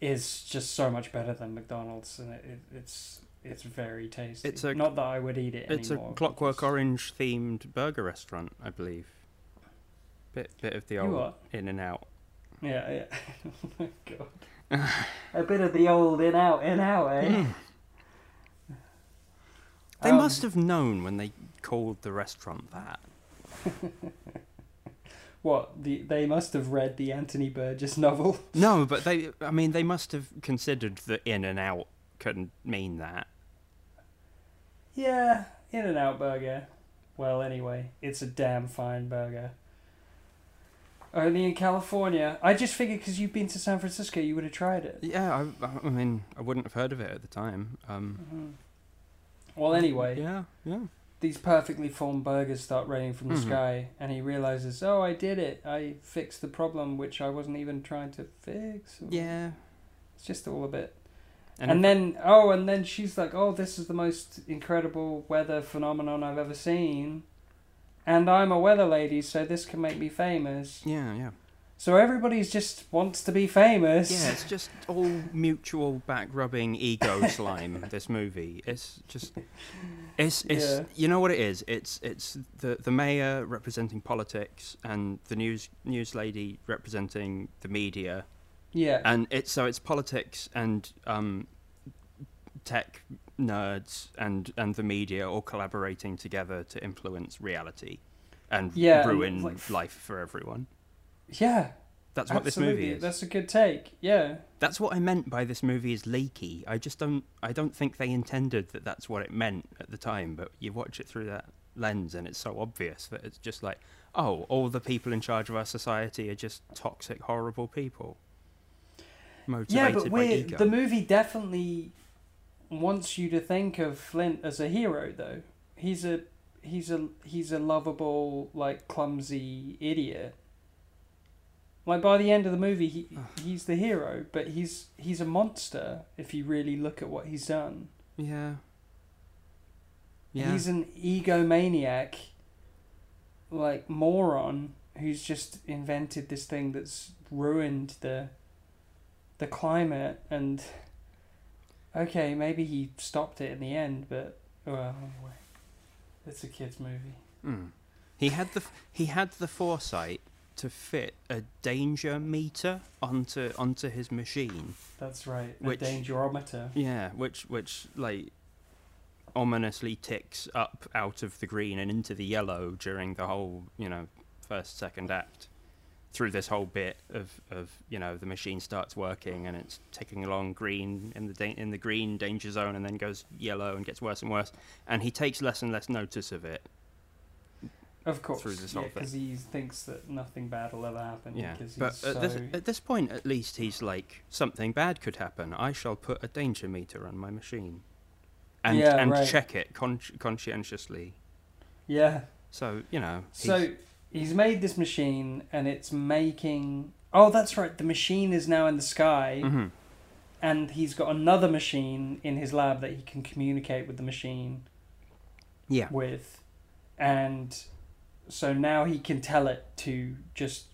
is just so much better than McDonald's, and it, it, it's it's very tasty. It's a- not that I would eat it It's a. Clockwork because- Orange themed burger restaurant, I believe. Bit bit of the old? In and Out. Yeah, yeah. oh my god. a bit of the old in out, in out, eh? They Um, must have known when they called the restaurant that. What? The they must have read the Anthony Burgess novel. No, but they. I mean, they must have considered that In and Out couldn't mean that. Yeah, In and Out Burger. Well, anyway, it's a damn fine burger. Only in California. I just figured because you've been to San Francisco, you would have tried it. Yeah, I, I mean, I wouldn't have heard of it at the time. Um, Mhm. Well, anyway, Yeah, yeah. these perfectly formed burgers start raining from the Mhm. sky, and he realizes, oh, I did it. I fixed the problem, which I wasn't even trying to fix. Yeah. It's just all a bit. And, And, then, oh, and then she's like, oh, this is the most incredible weather phenomenon I've ever seen. And I'm a weather lady, so this can make me famous. Yeah, yeah. So everybody's just wants to be famous. Yeah, it's just all mutual back rubbing ego slime. This movie, it's just, it's it's Yeah. you know what it is. It's it's the the mayor representing politics and the news news lady representing the media, Yeah. and it's so it's politics and um, tech nerds and and the media all collaborating together to influence reality, and Yeah, and, ruin like, life for everyone. Yeah. That's what this movie is. That's a good take. Yeah. That's what I meant by this movie is leaky. I just don't. I don't think they intended that. That's what it meant at the time. But you watch it through that lens, and it's so obvious that it's just like, oh, all the people in charge of our society are just toxic, horrible people. Motivated yeah, but ego. the movie definitely wants you to think of Flint as a hero, though. He's a he's a he's a lovable, like clumsy idiot. Like by the end of the movie, he he's the hero, but he's he's a monster if you really look at what he's done. yeah. Yeah. He's an egomaniac, like moron who's just invented this thing that's ruined the the climate and okay, maybe he stopped it in the end, but well, anyway, it's a kids movie. Mm. He had the he had the foresight to fit a danger meter onto onto his machine. That's right. Which- a dangerometer. Yeah, which which like ominously ticks up out of the green and into the yellow during the whole you know first second act. Through this whole bit of, of you know the machine starts working and it's ticking along green in the da- in the green danger zone and then goes yellow and gets worse and worse and he takes less and less notice of it. Of course, through this yeah, whole because he thinks that nothing bad will ever happen. Yeah, because but he's at so... this at this point at least he's like something bad could happen. I shall put a danger meter on my machine, and Yeah, and right. check it con- conscientiously. yeah. So you know. So he's- he's made this machine, and it's making. Oh, that's right. The machine is now in the sky, Mhm. and he's got another machine in his lab that he can communicate with the machine yeah. with, and so now he can tell it to just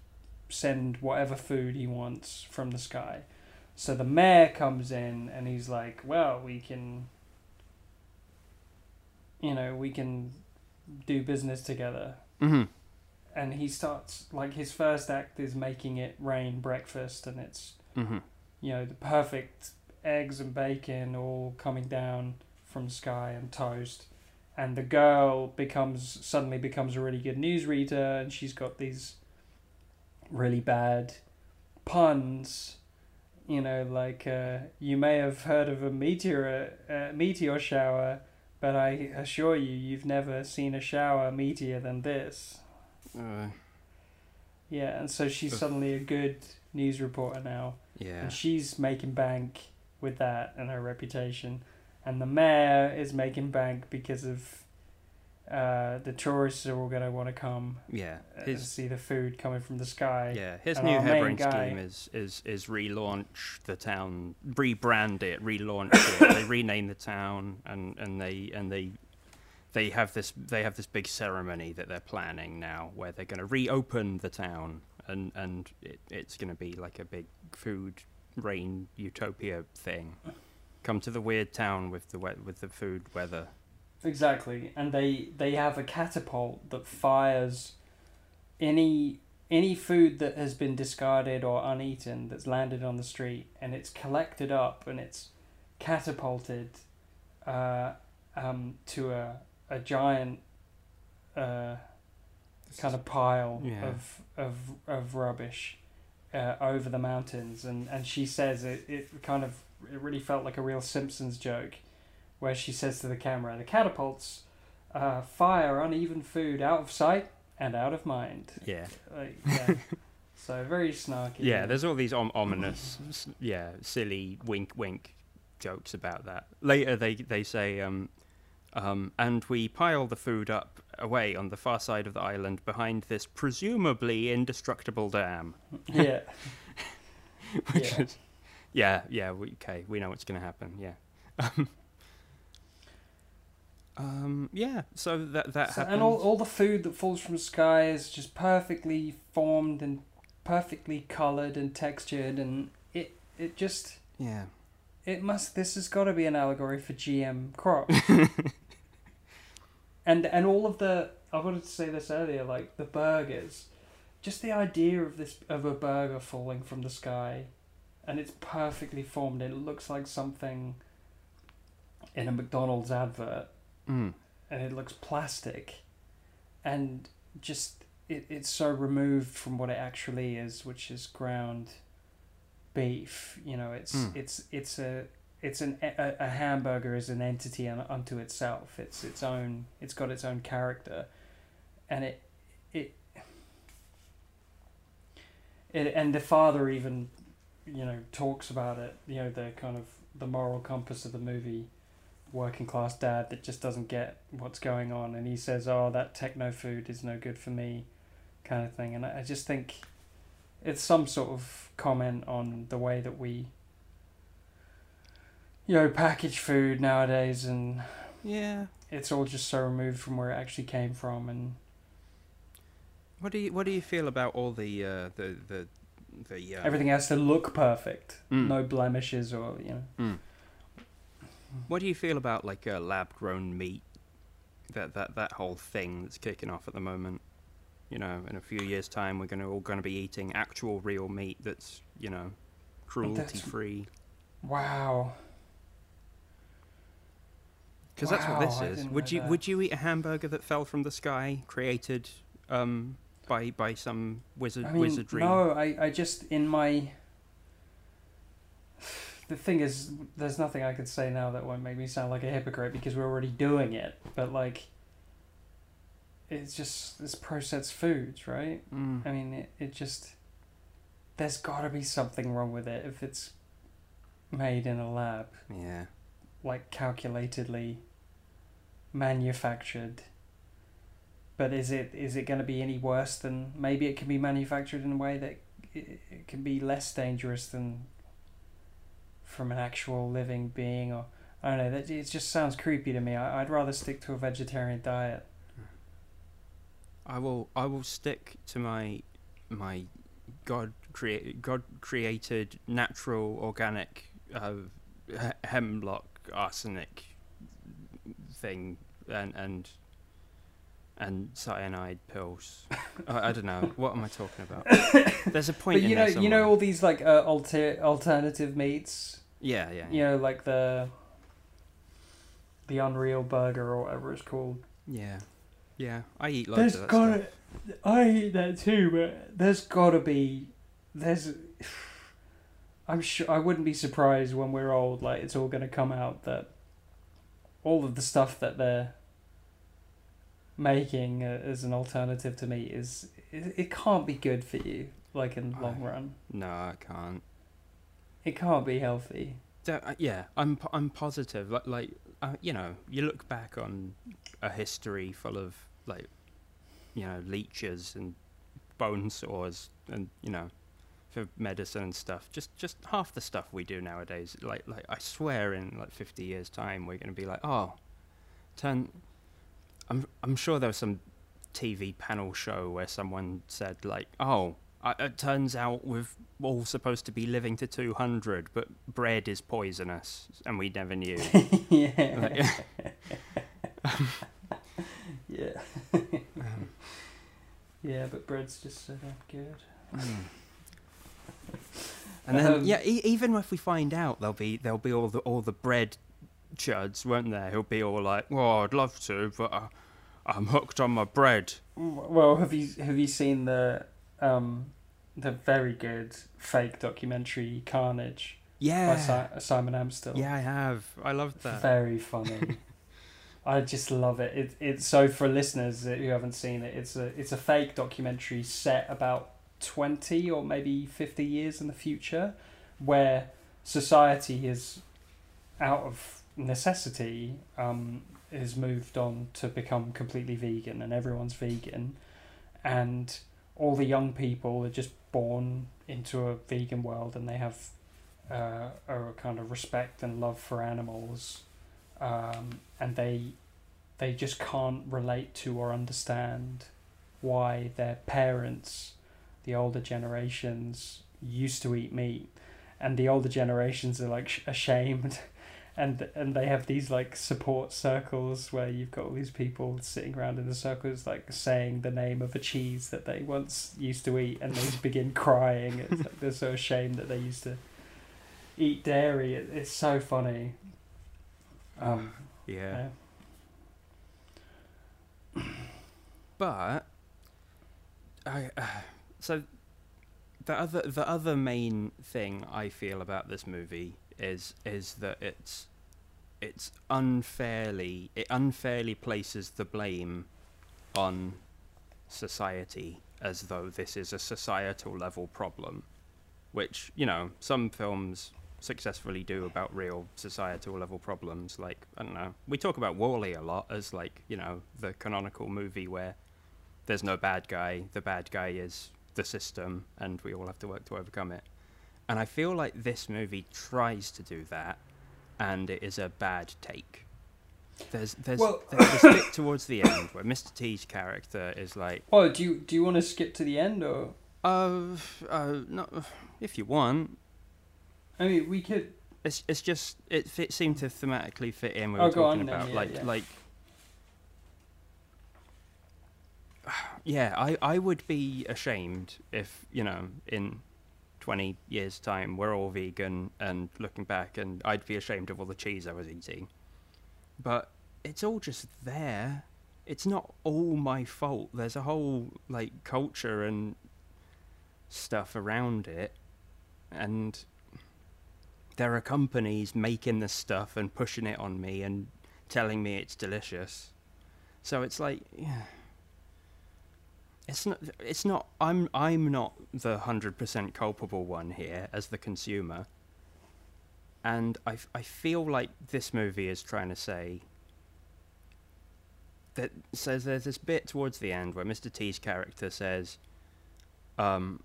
send whatever food he wants from the sky. So the mayor comes in and he's like, "Well, we can, you know, we can do business together." Mm-hmm. And he starts like his first act is making it rain breakfast, and it's Mm-hmm. you know the perfect eggs and bacon all coming down from the sky and toast and the girl becomes suddenly becomes a really good newsreader and she's got these really bad puns you know like uh, you may have heard of a meteor uh, meteor shower but i assure you you've never seen a shower meteor than this. Uh, yeah and so she's suddenly a good news reporter now. Yeah. and she's making bank with that and her reputation and the mayor is making bank because of uh, the tourists are all going to want to come Yeah. and His see the food coming from the sky yeah. His and new headbrain scheme is is is relaunch the town, rebrand it, relaunch it. they rename the town, and and they and they. They have this. They have this big ceremony that they're planning now, where they're going to reopen the town, and and it, it's going to be like a big food rain utopia thing. Come to the weird town with the we- with the food weather. exactly and they they have a catapult that fires any any food that has been discarded or uneaten that's landed on the street and it's collected up and it's catapulted uh, um, to a, a giant uh, kind of pile Yeah. of, of, of rubbish uh, over the mountains and, and she says it, it kind of it really felt like a real Simpsons joke where she says to the camera the catapults uh, fire uneven food out of sight and out of mind Yeah. like, yeah. so very snarky Yeah, there's all these om- ominous, yeah, silly wink wink jokes about that. Later, they they say, um, um, and we pile the food up away on the far side of the island behind this presumably indestructible dam. yeah Which Yeah. is, yeah, yeah, we, okay, we know what's going to happen. Yeah. Um, um, yeah, so that that So- happens. and all, all the food that falls from the sky is just perfectly formed and perfectly colored and textured and it it just yeah. it must this has got to be an allegory for GM crops and and all of the I wanted to say this earlier like the burgers just the idea of this of a burger falling from the sky and it's perfectly formed it looks like something in a McDonald's advert. Mm. and it looks plastic. And just it, it's so removed from what it actually is which is ground beef. You know it's Mm. it's it's a it's an a, a hamburger is an entity unto itself. It's its own it's got its own character. And it it it and the father even you know talks about it you know the kind of the moral compass of the movie working class dad that just doesn't get what's going on and he says oh that techno food is no good for me kind of thing and i I just think it's some sort of comment on the way that we you know package food nowadays and Yeah. it's all just so removed from where it actually came from and What do you What do you feel about all the uh, the the the um, everything has to look perfect Mm. no blemishes or you know Mm. What do you feel about like uh, lab grown meat? That that that whole thing that's kicking off at the moment. You know, in a few years' time, we're gonna all gonna be eating actual real meat that's you know cruelty free. wow Because that's what this is. Would you that. Would you eat a hamburger that fell from the sky, created um, by by some wizard I mean, wizardry? no, I, I just in my. The thing is, there's nothing I could say now that won't make me sound like a hypocrite because we're already doing it. But like, it's just it's processed foods, right? Mm. I mean, it, it just there's got to be something wrong with it if it's made in a lab, Yeah. like calculatedly manufactured. But is it is it going to be any worse than maybe it can be manufactured in a way that it, can be less dangerous than from an actual living being or I don't know that it just sounds creepy to me. I, I'd rather stick to a vegetarian diet. I will I will stick to my my God create God created natural organic uh, hemlock arsenic thing and and and cyanide pills. I, I don't know. What am I talking about? There's a point But in you know, you know all these like uh, alter alternative meats. Yeah, yeah, You know, like the the Unreal Burger or whatever it's called. yeah, yeah. I eat loads There's of that gotta, stuff. I eat that too, but there's gotta be, there's, I'm sure I wouldn't be surprised when we're old. Like it's all gonna come out that all of the stuff that they're making as an alternative to meat is it, it can't be good for you. Like in long I- run, No, I can't. it can't be healthy. Uh, yeah, I'm I'm positive. Like like uh, you know, you look back on a history full of like you know leeches and bone sores and you know for medicine and stuff. Just just half the stuff we do nowadays. Like like I swear, in like 50 years' time, we're going to be like, oh, turn. I'm I'm sure there was some TV panel show where someone said like, oh. It turns out we're all supposed to be living to 200, but bread is poisonous, and we never knew. yeah. yeah. Um, Yeah, but bread's just so damn good. And then, Um, yeah, e- even if we find out, there'll be there'll be all the all the bread chuds, won't there? He'll be all like, "Well, I'd love to, but I, I'm hooked on my bread." Well, have you have you seen the um the very good fake documentary Carnage by Yeah, si- Simon Amstell? yeah, I have. I loved that. Very funny. I just love it. It it's so for listeners who haven't seen it, it's a it's a fake documentary set about twenty or maybe fifty years in the future, where society is out of necessity um, has moved on to become completely vegan and everyone's vegan, and all the young people are just born into a vegan world and they have uh, a kind of respect and love for animals um, and they they just can't relate to or understand why their parents, the older generations, used to eat meat, and the older generations are like sh- ashamed, and and they have these like support circles where you've got all these people sitting around in the circles like saying the name of a cheese that they once used to eat, and they just begin crying. It's like they're so ashamed that they used to eat dairy. It, it's so funny. Um, Yeah, yeah. but I uh, so the other the other main thing I feel about this movie is is that it's it's unfairly it unfairly places the blame on society as though this is a societal level problem which you know some films successfully do about real societal level problems. Like i don't know we talk about WALL-E a lot as like you know the canonical movie where there's no bad guy the bad guy is the system and we all have to work to overcome it and i feel like this movie tries to do that and it is a bad take there's there's, Well- there's this bit towards the end where mr t's character is like Oh, do you do you want to skip to the end or? uh, uh no if you want I mean, we could. It's it's just it fit, seemed to thematically fit in. What We Oh, were go talking on about yeah, like yeah. like. Yeah, I, I would be ashamed if you know in twenty years' time we're all vegan and looking back and I'd be ashamed of all the cheese I was eating. But it's all just there. It's not all my fault. There's a whole like culture and stuff around it, and there are companies making this stuff and pushing it on me and telling me it's delicious. So it's like, yeah. It's not. It's not. I'm. I'm not the hundred percent culpable one here as the consumer. And i i feel like this movie is trying to say. That says there's this bit towards the end where Mr. T's character says, um,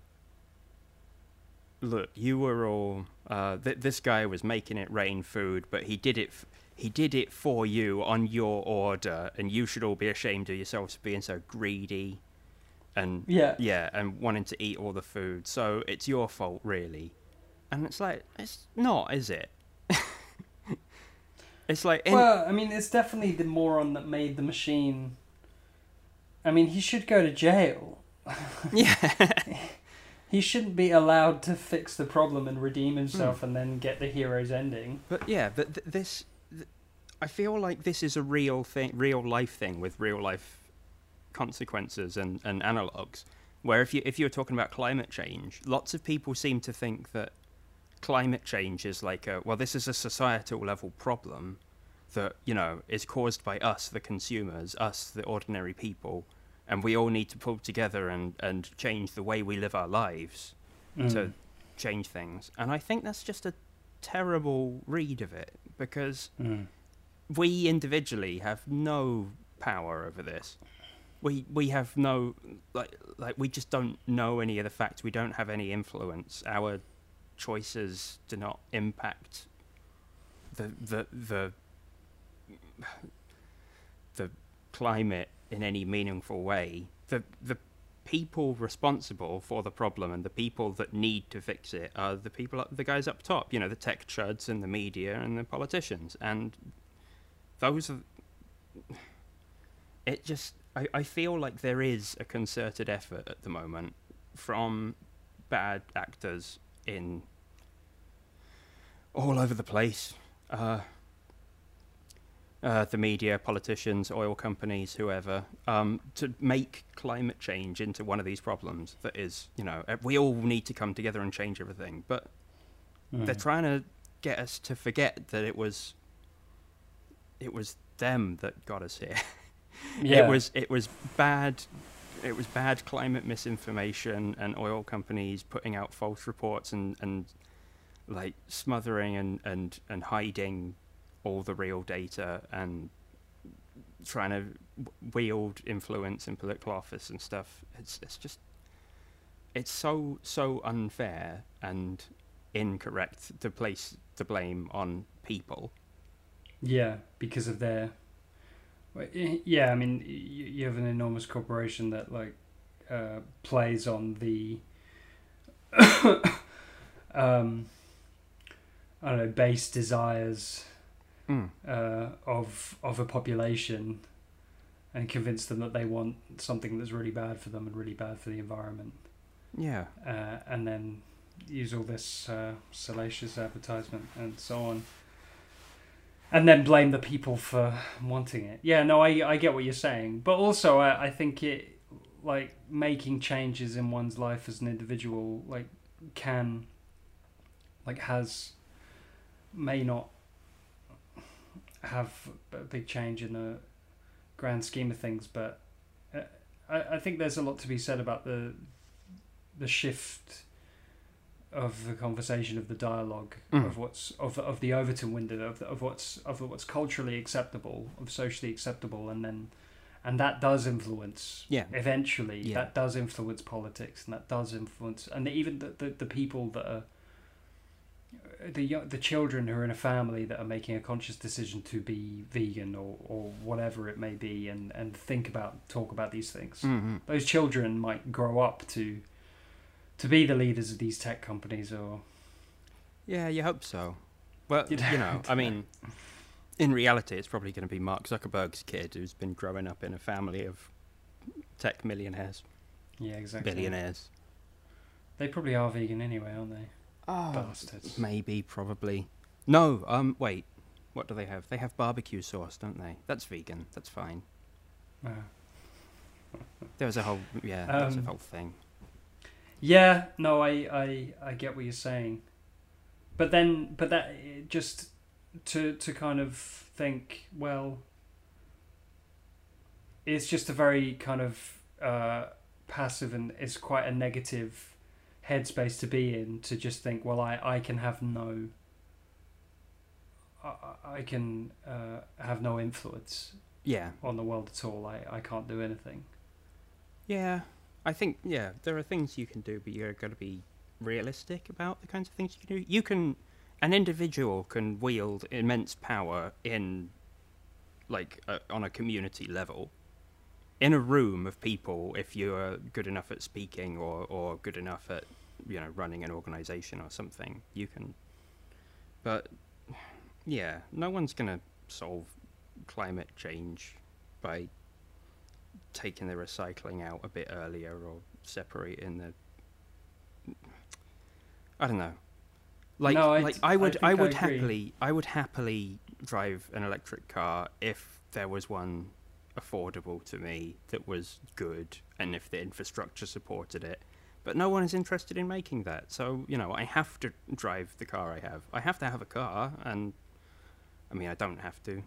look, you were all. Uh, th- this guy was making it rain food, but he did it. F- he did it for you on your order, and you should all be ashamed of yourselves for being so greedy. And Yeah. yeah, and wanting to eat all the food. So it's your fault, really. And it's like it's not, is it? it's like in, well, I mean, it's definitely the moron that made the machine. I mean, he should go to jail. yeah, He shouldn't be allowed to fix the problem and redeem hmm. himself and then get the hero's ending. but yeah, but th- this, th- I feel like this is a real thing, real life thing with real life consequences and, and analogs. Where if you if you're talking about climate change, lots of people seem to think that climate change is like a well, this is a societal level problem that you know is caused by us, the consumers, us, the ordinary people, and we all need to pull together and and change the way we live our lives Mm. to change things. And I think that's just a terrible read of it because Mm. we individually have no power over this. We we have no like like we just don't know any of the facts. We don't have any influence. Our choices do not impact the the the the climate in any meaningful way. The the people responsible for the problem and the people that need to fix it are the people the guys up top. You know, the tech chuds and the media and the politicians and those are it just I, I feel like there is a concerted effort at the moment from bad actors in all over the place uh, uh, the media politicians oil companies whoever um, to make climate change into one of these problems that is you know we all need to come together and change everything but Mm. they're trying to get us to forget that it was it was them that got us here. yeah. It was it was bad it was bad climate misinformation and oil companies putting out false reports and, and like smothering and, and, and hiding all the real data and trying to wield influence in political office and stuff. It's it's just it's so so unfair and incorrect to place the blame on people. Yeah, because of their. Well, y- Yeah, I mean, you have an enormous corporation that like uh, plays on the, um, I don't know, base desires Mm. uh, of of a population, and convince them that they want something that's really bad for them and really bad for the environment, Yeah. uh, and then use all this uh, salacious advertisement and so on. And then blame the people for wanting it. Yeah, no, I, I get what you're saying. But also, I, I think it, like, making changes in one's life as an individual, like, can, like, has, may not have a big change in the grand scheme of things, but uh, I, I think there's a lot to be said about the, the shift of the conversation of the dialogue Mm. of what's of of the Overton window of of what's of what's culturally acceptable of socially acceptable and then and that does influence Yeah. eventually Yeah. that does influence politics and that does influence and even the the, the people that are the young, the children who are in a family that are making a conscious decision to be vegan or, or whatever it may be and, and think about talk about these things hmm those children might grow up to to be the leaders of these tech companies or Yeah, you hope so. Well, You you know, I mean, in reality, it's probably going to be Mark Zuckerberg's kid who's been growing up in a family of tech millionaires, yeah exactly billionaires. they probably are vegan anyway aren't they Oh, bastards maybe, probably. No, um, wait. What do they have? They have barbecue sauce, don't they? That's vegan. That's fine. Uh, There was a whole, yeah, there was a Um, whole thing. Yeah, no, I, I, I get what you're saying, but then, but that just to to kind of think, well, it's just a very kind of uh, passive and it's quite a negative headspace to be in to just think, well, I, I can have no, I, I can uh, have no influence Yeah, on the world at all. I, I can't do anything. yeah. I think, yeah, there are things you can do, but you're got to be realistic about the kinds of things you can do. You can, an individual can wield immense power in, like, uh, on a community level. in a room of people, if you're good enough at speaking or or good enough at you know running an organization or something, you can. But yeah, no one's gonna solve climate change by taking the recycling out a bit earlier or separating the. I don't know. Like, No, I like I I would, I, I would agree. happily, I would happily drive an electric car if there was one affordable to me that was good, and if the infrastructure supported it. But no one is interested in making that, so you know I have to drive the car I have. I have to have a car, and I mean I don't have to.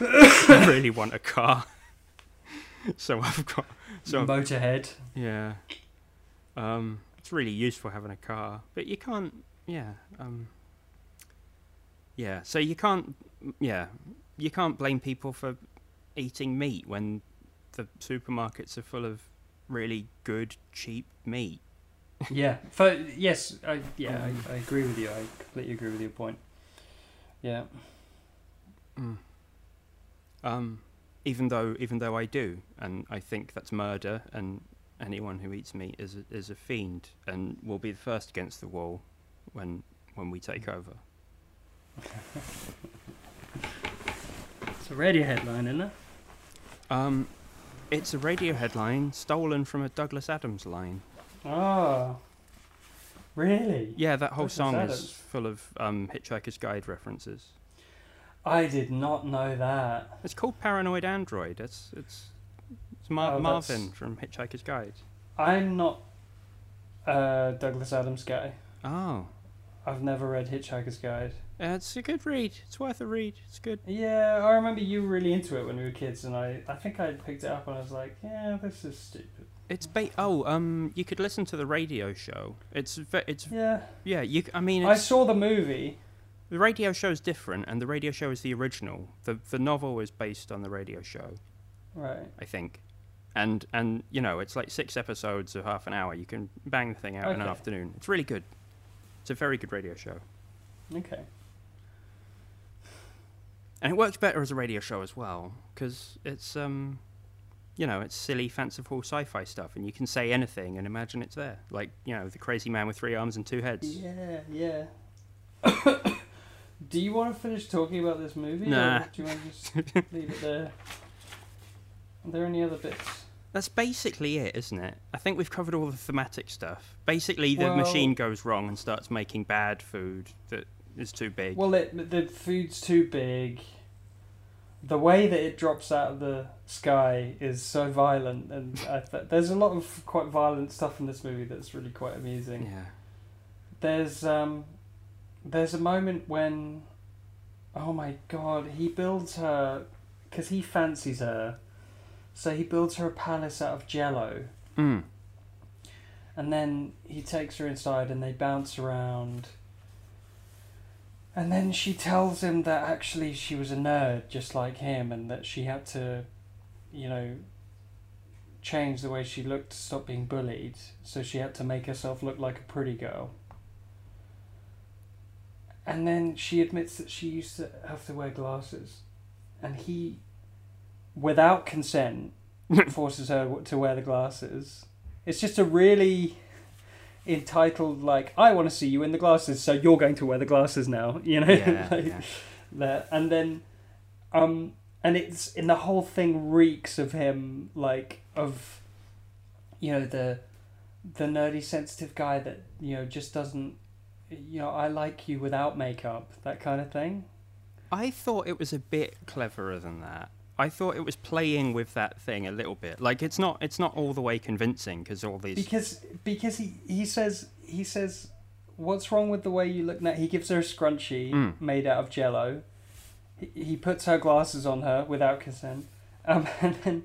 I really want a car, so I've got. So Motorhead. yeah. Um, it's really useful having a car, but you can't. Yeah. Um, yeah. So you can't. Yeah. You can't blame people for eating meat when the supermarkets are full of really good, cheap meat. Yeah. For, yes. I, yeah. I, I agree with you. I completely agree with your point. Yeah. Mm. Um, even though, even though I do, and I think that's murder, and anyone who eats meat is a, is a fiend, and will be the first against the wall when when we take over. It's a Radiohead line, isn't it? Um, it's a Radiohead line stolen from a Douglas Adams line. Oh. Really? Yeah, that whole Douglas song Adams. is full of um, Hitchhiker's Guide references. I did not know that. It's called Paranoid Android. It's it's it's Mar- Oh, Marvin from Hitchhiker's Guide. I'm not a Douglas Adams guy. Oh, I've never read Hitchhiker's Guide. uh, it's a good read. It's worth a read. It's good. Yeah, I remember you were really into it when we were kids, and I, I think I picked it up and I was like, yeah, this is stupid. It's ba- oh um you could listen to the radio show. It's ve- it's Yeah. yeah you I mean I saw the movie. The radio show is different and the radio show is the original. The the novel is based on the radio show. Right. I think. And and you know, it's like six episodes of half an hour. You can bang the thing out in an afternoon. It's really good. It's a very good radio show. Okay. And it works better as a radio show as well because it's um you know, it's silly fanciful sci-fi stuff and you can say anything and imagine it's there. Like, you know, the crazy man with three arms and two heads. Yeah, yeah. Do you want to finish talking about this movie? Nah. Or do you want to just leave it there? Are there any other bits? That's basically it, isn't it? I think we've covered all the thematic stuff. Basically, the Well- machine goes wrong and starts making bad food that is too big. Well, it, the food's too big. The way that it drops out of the sky is so violent, and I th- there's a lot of quite violent stuff in this movie that's really quite amusing. yeah. There's um, there's a moment when, oh my god, he builds her, because he fancies her, so he builds her a palace out of jello, Mm. and then he takes her inside and they bounce around. And then she tells him that actually she was a nerd just like him and that she had to, you know, change the way she looked to stop being bullied. So she had to make herself look like a pretty girl. And then she admits that she used to have to wear glasses. And he, without consent, forces her to wear the glasses. It's just a really entitled like I want to see you in the glasses, so you're going to wear the glasses now. You know, Yeah, like, yeah. that. And then, um, and it's and the whole thing reeks of him like of, you know the, the nerdy sensitive guy that you know just doesn't, you know I like you without makeup that kind of thing. I thought it was a bit cleverer than that. I thought it was playing with that thing a little bit. Like it's not it's not all the way convincing because all these because because he he says he says what's wrong with the way you look now he gives her a scrunchie Mm. made out of jello he, he puts her glasses on her without consent um, and then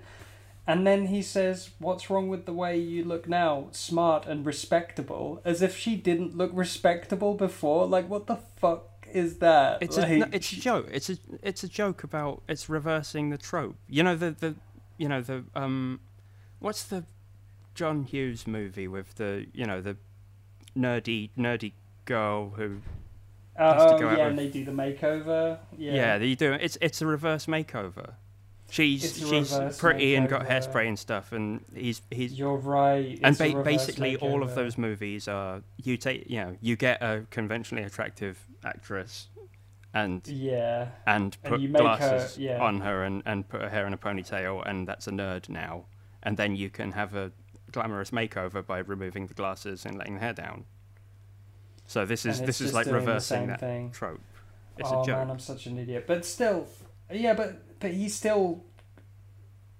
and then he says what's wrong with the way you look now? Smart and respectable. As if she didn't look respectable before. Like what the fuck is that? It's like, a no, it's a joke. It's a it's a joke about it's reversing the trope. You know the the you know the um what's the John Hughes movie with the you know the nerdy nerdy girl who has to oh yeah with- they do the makeover? Yeah. Yeah, you do. It's it's a reverse makeover. She's she's pretty and got hairspray and stuff, and he's he's You're right. and ba- basically all of those movies are you take you know you get a conventionally attractive actress and Yeah. and And put you make her- glasses yeah. on her and, and put her hair in a ponytail and that's a nerd now and then you can have a glamorous makeover by removing the glasses and letting the hair down so this is this is like reversing that thing. trope it's oh a joke man, I'm such an idiot. But still, yeah, but but he still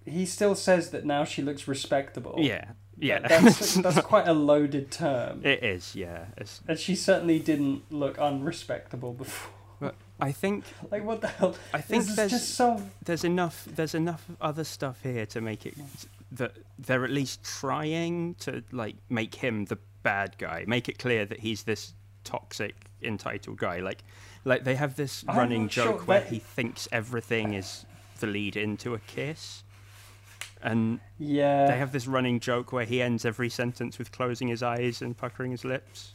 he still says that now she looks respectable. yeah yeah That- that's that's quite a loaded term. it is yeah it's, and she certainly didn't look unrespectable before. i think Like what the hell? i think This is there's just so there's enough there's enough other stuff here to make it that they're at least trying to like make him the bad guy make it clear that he's this toxic entitled guy like like they have this running not sure, joke where but- he thinks everything is the lead into a kiss and yeah. they have this running joke where he ends every sentence with closing his eyes and puckering his lips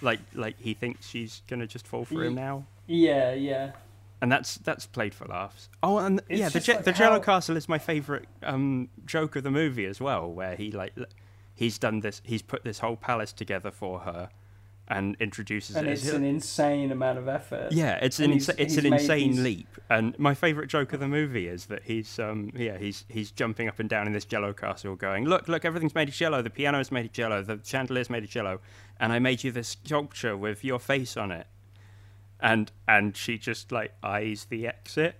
like like he thinks she's gonna just fall for him now yeah, yeah. and that's that's played for laughs. Oh, and It's yeah, the Je- like the Jello how- Castle is my favorite um, joke of the movie as well, where he like he's done this, he's put this whole palace together for her, and introduces And it. it's an insane amount of effort. yeah, it's an and insa- he's- it's an insane these- leap. And my favorite joke of the movie is that he's um yeah he's he's jumping up and down in this Jello castle, going look look everything's made of Jello, the piano's made of Jello, the chandelier's made of Jello, and I made you this sculpture with your face on it. And and she just like eyes the exit.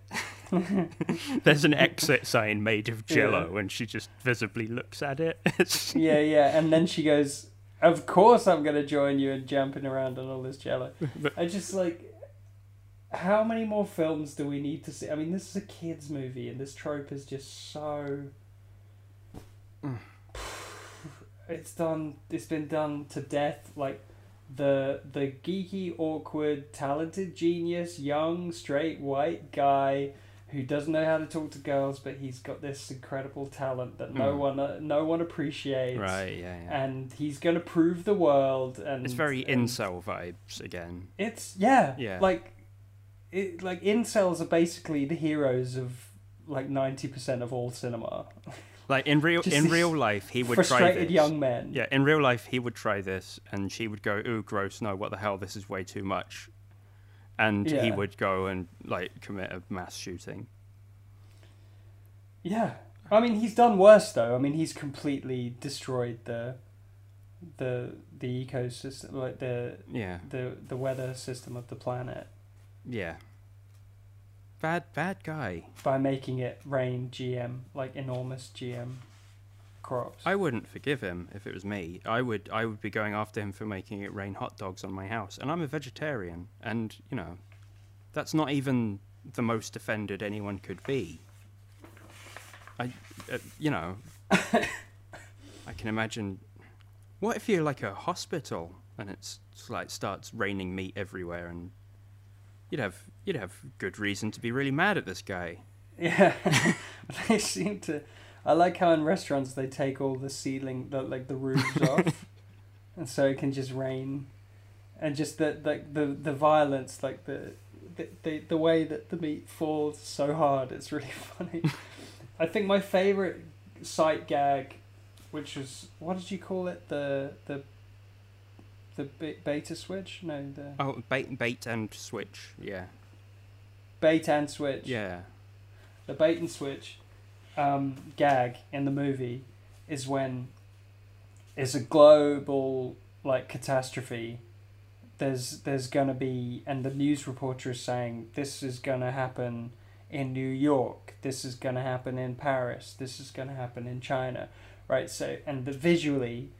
There's an exit sign made of Jello, and she just visibly looks at it. Yeah, yeah. And then she goes, "Of course, I'm gonna join you in jumping around on all this jello." But- I just like, how many more films do we need to see? I mean, this is a kids' movie, and this trope is just so. Mm. It's done. It's been done to death. Like the the geeky, awkward, talented genius, young, straight, white guy who doesn't know how to talk to girls, but he's got this incredible talent that no Mm. one uh, no one appreciates. right, yeah, yeah. And he's gonna prove the world, and It's very and incel vibes again. It's yeah, Yeah. Like, it like incels are basically the heroes of like ninety percent of all cinema. Like in real Just in real life, he would try Frustrated this. young men. Yeah, in real life, he would try this, and she would go, "Ooh, gross! No, what the hell? This is way too much." And he would go and like commit a mass shooting. Yeah. I mean, he's done worse though. I mean, he's completely destroyed the the the ecosystem, like the Yeah, the the weather system of the planet yeah. Bad, bad guy. by making it rain GM, like enormous GM crops. I wouldn't forgive him if it was me. I would, I would be going after him for making it rain hot dogs on my house, and I'm a vegetarian, and you know, that's not even the most offended anyone could be. I, uh, you know, I can imagine. What if you're like a hospital and it's, it's like starts raining meat everywhere, and you'd have you'd have good reason to be really mad at this guy. Yeah, they seem to. I like how in restaurants they take all the ceiling, the, like the roofs off, and so it can just rain, and just the the the, the violence, like the, the the the way that the meat falls so hard, it's really funny. I think my favorite sight gag, which was what did you call it? The the the be- beta switch? No, the Oh, bait, bait and switch. Yeah, bait and switch. yeah. the bait and switch um, gag in the movie is when it's a global like catastrophe. There's there's gonna be and the news reporter is saying this is gonna happen in New York. This is gonna happen in Paris. This is gonna happen in China, right? So and the visually,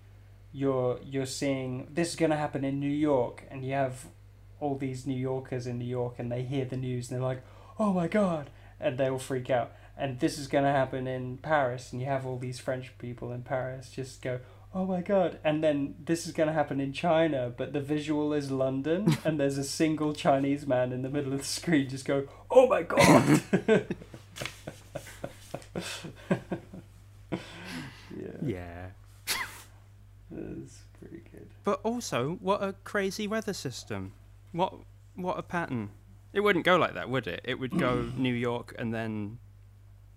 you're you're seeing this is gonna happen in New York, and you have all these New Yorkers in New York, and they hear the news and they're like, oh my god, and they all freak out. And this is going to happen in Paris, and you have all these French people in Paris just go, oh my god. And then this is going to happen in China, but the visual is London, and there's a single Chinese man in the middle of the screen just go, oh my god. yeah, Yeah. that's pretty good. But also, what a crazy weather system. What what a pattern. It wouldn't go like that, would it? It would go New York and then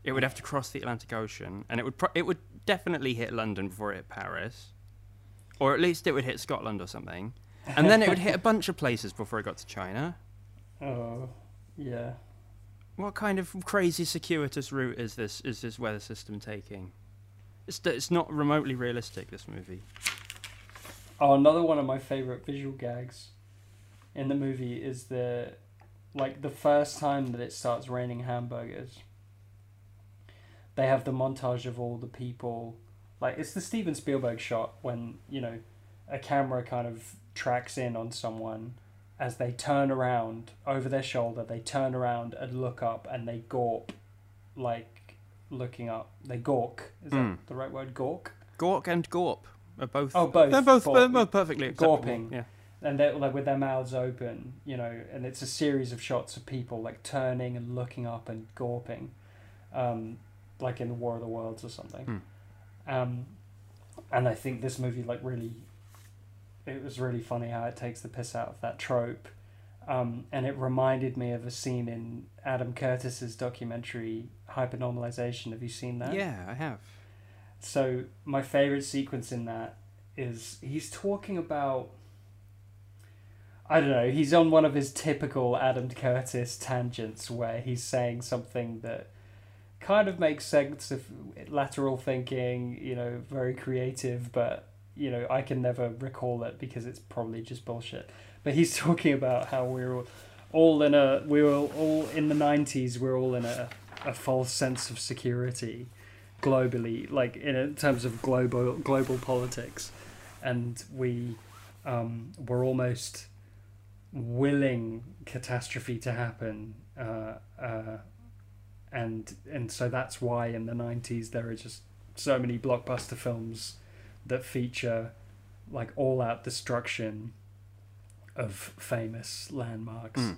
It would have to cross the Atlantic Ocean, and it would pro- it would definitely hit London before it hit Paris, or at least it would hit Scotland or something, and then it would hit a bunch of places before it got to China. Oh, yeah. What kind of crazy circuitous route is this? Is this weather system taking? It's it's not remotely realistic. This movie. Oh, another one of my favorite visual gags in the movie is the like the first time that it starts raining hamburgers. They have the montage of all the people, like it's the Steven Spielberg shot when you know, a camera kind of tracks in on someone as they turn around over their shoulder. They turn around and look up, and they gawp, like looking up. They gawk. Is Mm. that the right word? Gawk. Gawk and Gawp are both. Oh, both. They're both, they're both perfectly acceptable. Gawping. Yeah. and they're like with their mouths open, you know, and it's a series of shots of people like turning and looking up and gawping, um, like in War of the Worlds or something. Hmm. Um, and I think this movie like really, it was really funny how it takes the piss out of that trope, um, and it reminded me of a scene in Adam Curtis's documentary HyperNormalisation. Have you seen that? Yeah, I have. So my favorite sequence in that is he's talking about I don't know, he's on one of his typical Adam Curtis tangents where he's saying something that kind of makes sense of lateral thinking, you know, very creative, but you know, I can never recall it because it's probably just bullshit. But he's talking about how we're all- in a we were all in the 90s we're all in a, a false sense of security globally, like in a- terms of global global politics, and we um, were almost willing catastrophe to happen, uh, uh, and and so that's why in the nineties there are just so many blockbuster films that feature like all out destruction of famous landmarks, Mm.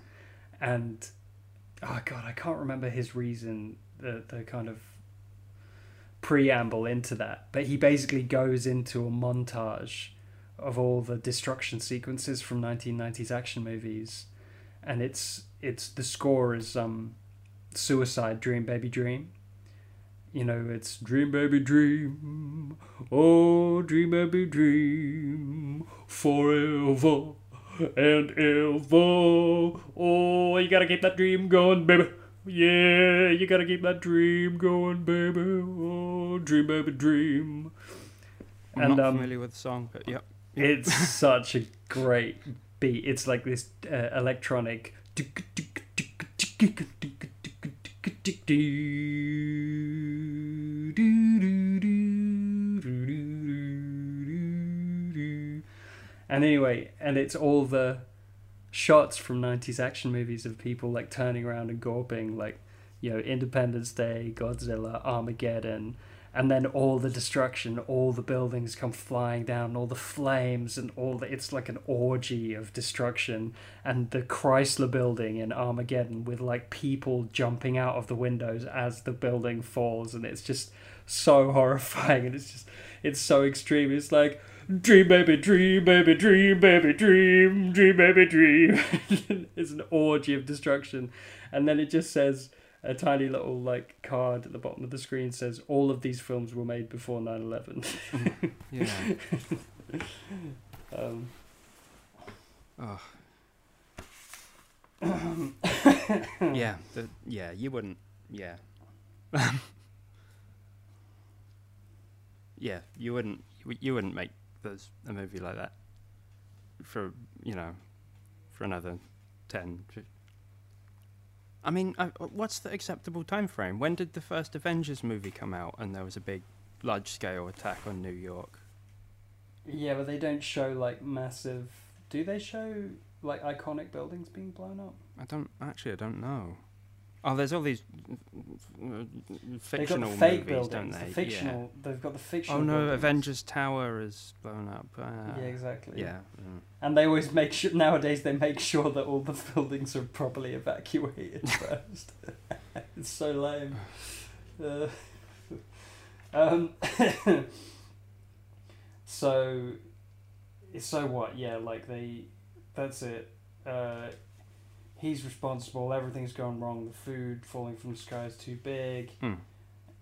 and oh god, I can't remember his reason the the kind of preamble into that, but he basically goes into a montage of all the destruction sequences from 1990s action movies, and it's it's the score is um, Suicide Dream Baby Dream. You know, it's Dream Baby Dream, oh Dream Baby Dream, forever and ever. Oh, you gotta keep that dream going, baby. Yeah, you gotta keep that dream going, baby. Oh, dream, baby, dream. I'm And, not um, familiar with the song, but yep. It's such a great beat. It's like this uh, electronic. And anyway, and it's all the shots from 90s action movies of people like turning around and gawping, like, you know, Independence Day, Godzilla, Armageddon, and then all the destruction, all the buildings come flying down, all the flames, and all the. It's like an orgy of destruction. And the Chrysler building in Armageddon with like people jumping out of the windows as the building falls, and it's just so horrifying, and it's just. It's so extreme. It's like. Dream baby, dream baby, dream baby, dream, dream baby, dream. it's an orgy of destruction. And then it just says a tiny little like card at the bottom of the screen says all of these films were made before 9/11. Yeah. um, Oh. yeah. The, yeah. You wouldn't. Yeah. yeah. You wouldn't. You, wouldn't make those a movie like that for you know for another 10 fif- I mean, I, what's the acceptable time frame? When did the first Avengers movie come out and there was a big large scale attack on New York? yeah, but they don't show like massive. Do they show like iconic buildings being blown up? I don't actually. I don't know. Oh, there's all these uh, They've got fictional the fake movies, buildings. don't The they? fictional. They've got the fictional. Oh no, buildings. Avengers Tower is blown up. Uh, Yeah, exactly. Yeah. mm. And they always make sure nowadays they make sure that all the buildings are properly evacuated first. it's so lame. Uh, um, so, so what? Yeah, like they, that's it. Uh, he's responsible. Everything's gone wrong. The food falling from the sky is too big. Hmm.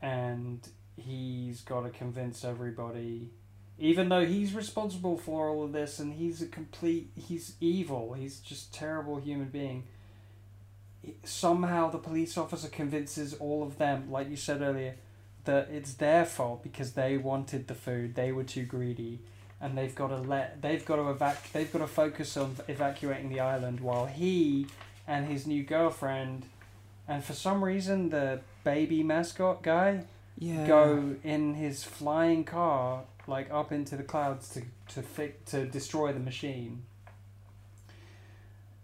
and he's got to convince everybody. Even though he's responsible for all of this, and he's a complete, he's evil. He's just terrible human being. Somehow the police officer convinces all of them, like you said earlier, that it's their fault because they wanted the food. They were too greedy, and they've got to let they've got to evac they've got to focus on evacuating the island while he and his new girlfriend, and for some reason the baby mascot guy Yeah. go in his flying car like up into the clouds to to fi- to destroy the machine.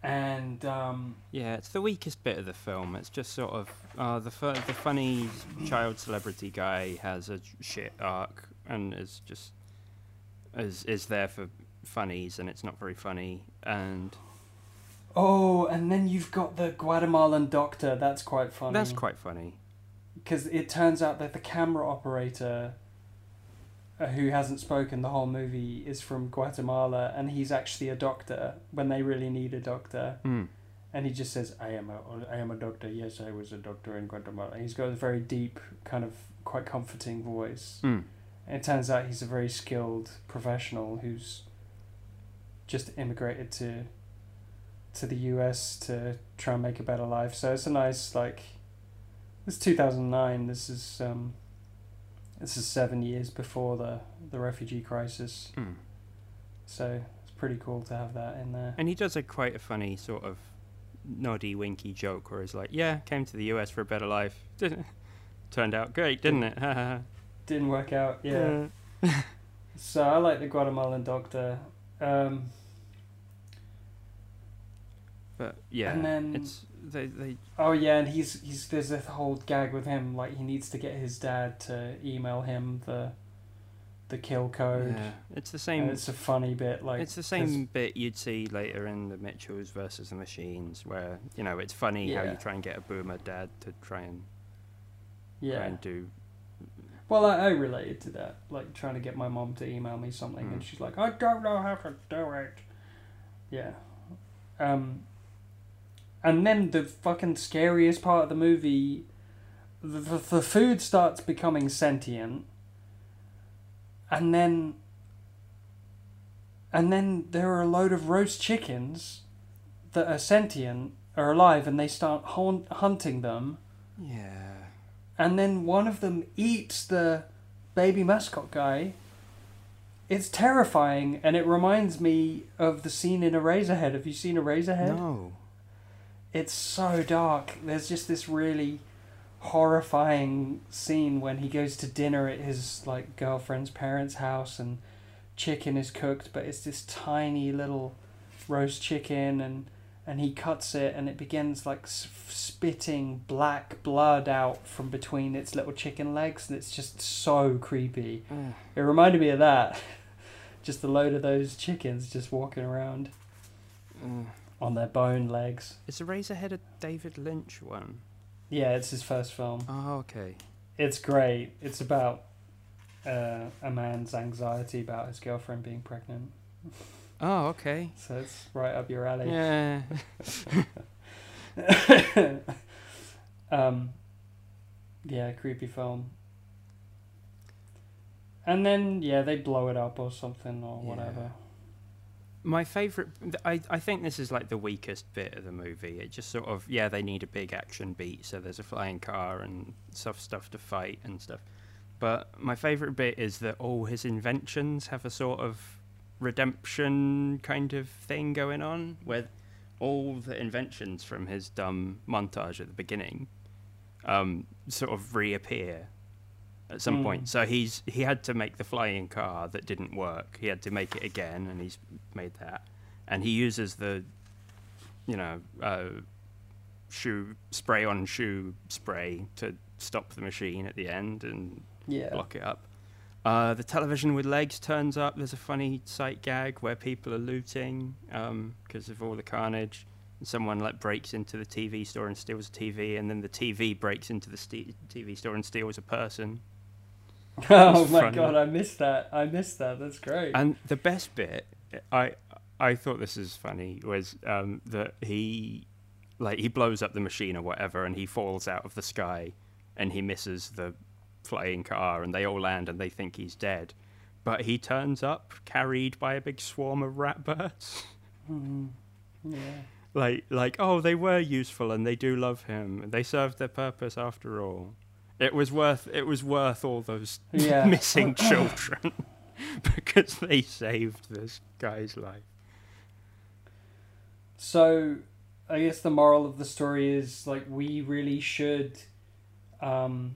And um, Yeah, it's the weakest bit of the film. It's just sort of uh, the fu- the funny child celebrity guy has a shit arc and is just is is there for funnies and it's not very funny and oh, and then you've got the Guatemalan doctor. That's quite funny. that's quite funny. because it turns out that the camera operator uh, who hasn't spoken the whole movie is from Guatemala and he's actually a doctor when they really need a doctor Mm. and he just says I am a I am a doctor yes I was a doctor in Guatemala he's got a very deep kind of quite comforting voice Mm. and it turns out he's a very skilled professional who's just immigrated to to the US to try and make a better life so it's a nice like it's 2009 this is um this is 7 years before the the refugee crisis Mm. so it's pretty cool to have that in there And he does a quite a funny sort of noddy winky joke where he's like, "Yeah, came to the US for a better life. Didn't turned out great, didn't it?" didn't work out yeah So I like the Guatemalan doctor. Um, But yeah, And then- it's they they oh yeah, and he's he's there's a whole gag with him like he needs to get his dad to email him the the kill code. yeah, it's the And same. it's a funny bit like it's the same bit you'd see later in the Mitchells versus the Machines, where you know it's funny how you try and get a boomer dad to try and try yeah. and do. Well, I, I related to that, like trying to get my mom to email me something, and Mm. she's like, "I don't know how to do it." Yeah. Um. And then the fucking scariest part of the movie, the, the, the food starts becoming sentient, and then. And then there are a load of roast chickens, that are sentient, are alive, and they start haunt, hunting them Yeah. and then one of them eats the baby mascot guy. It's terrifying, and it reminds me of the scene in Eraserhead. Have you seen Eraserhead? No. It's so dark. There's just this really horrifying scene when he goes to dinner at his like girlfriend's parents' house, and chicken is cooked, but it's this tiny little roast chicken, and and he cuts it, and it begins like spitting black blood out from between its little chicken legs, and it's just so creepy. Ugh. It reminded me of that. Just a load of those chickens just walking around Ugh. On their bone legs. Is Eraserhead a David Lynch one? Yeah, it's his first film. Oh, okay. It's great. It's about uh, a man's anxiety about his girlfriend being pregnant. Oh, okay. So it's right up your alley. Yeah. um, yeah, creepy film. And then yeah, they blow it up or something or Yeah. whatever. My favorite, I I think this is like the weakest bit of the movie. It just sort of yeah, they need a big action beat, so there's a flying car and stuff stuff to fight and stuff. But my favorite bit is that all his inventions have a sort of redemption kind of thing going on, where all the inventions from his dumb montage at the beginning um, sort of reappear at some Mm. point. So he's he had to make the flying car that didn't work. He had to make it again, and he's made that. And he uses the, you know, uh, shoe spray on shoe spray to stop the machine at the end and Yeah. block it up. Uh, the television with legs turns up. There's a funny sight gag where people are looting because of all the carnage. And someone like breaks into the TV store and steals a TV, and then the TV breaks into the st- TV store and steals a person. oh my god, I missed that. I missed that. That's great. And the best bit, I I thought this is funny, was um, that he like he blows up the machine or whatever, and he falls out of the sky, and he misses the flying car, and they all land and they think he's dead. But he turns up carried by a big swarm of rat birds. Mm, yeah. like, like, oh, they were useful and they do love him. They served their purpose after all. It was worth. It was worth all those Yeah. missing children because they saved this guy's life. So, I guess the moral of the story is like we really should um,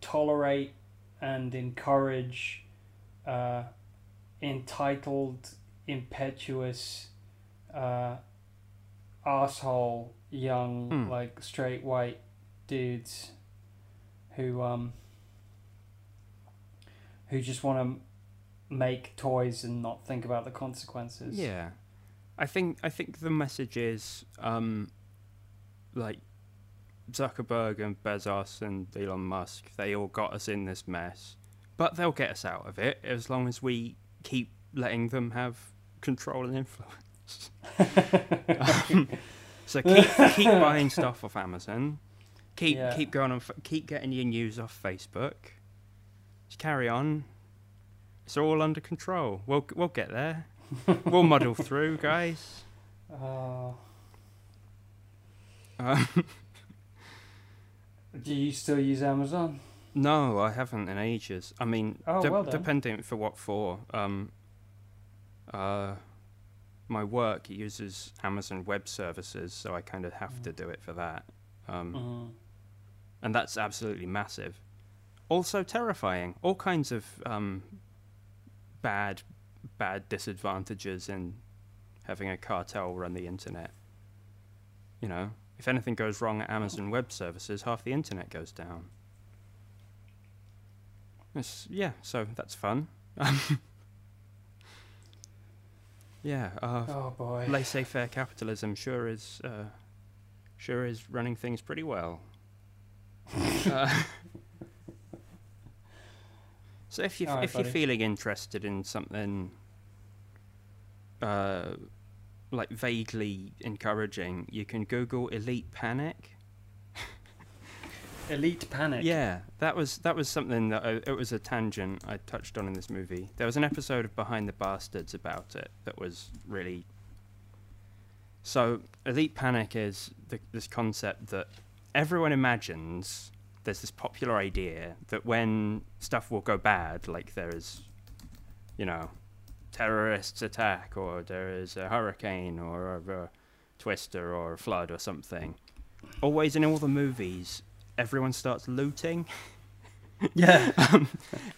tolerate and encourage uh, entitled, impetuous, uh, asshole young Hmm. like straight white dudes who um who just want to make toys and not think about the consequences. Yeah, I think I think the message is um, like Zuckerberg and Bezos and Elon Musk. They all got us in this mess, but they'll get us out of it as long as we keep letting them have control and influence. Um, so keep keep buying stuff off Amazon. Keep Yeah. keep going on. Keep getting your news off Facebook. Just carry on. It's all under control. We'll we'll get there. we'll muddle through, guys. Uh, Um, do you still use Amazon? no, I haven't in ages. I mean, Oh, de- well depending for what for. Um, uh, my work uses Amazon Web Services, so I kind of have to do it for that. Um, Mhm. And that's absolutely massive. Also terrifying. All kinds of um, bad, bad disadvantages in having a cartel run the internet. You know, if anything goes wrong at Amazon Web Services, half the internet goes down. It's, yeah, so that's fun. yeah, uh, Oh boy. laissez-faire capitalism sure is uh, sure is running things pretty well. Uh, so if you right, if you're feeling interested in something uh, like vaguely encouraging, you can Google Elite Panic. Elite Panic. Yeah, that was that was something that I, it was a tangent I touched on in this movie. There was an episode of Behind the Bastards about it that was really. So, elite panic is the, this concept that everyone imagines. There's this popular idea that when stuff will go bad, like there is, you know, terrorists attack, or there is a hurricane, or a, a twister, or a flood, or something. Always in all the movies, everyone starts looting. Yeah. um,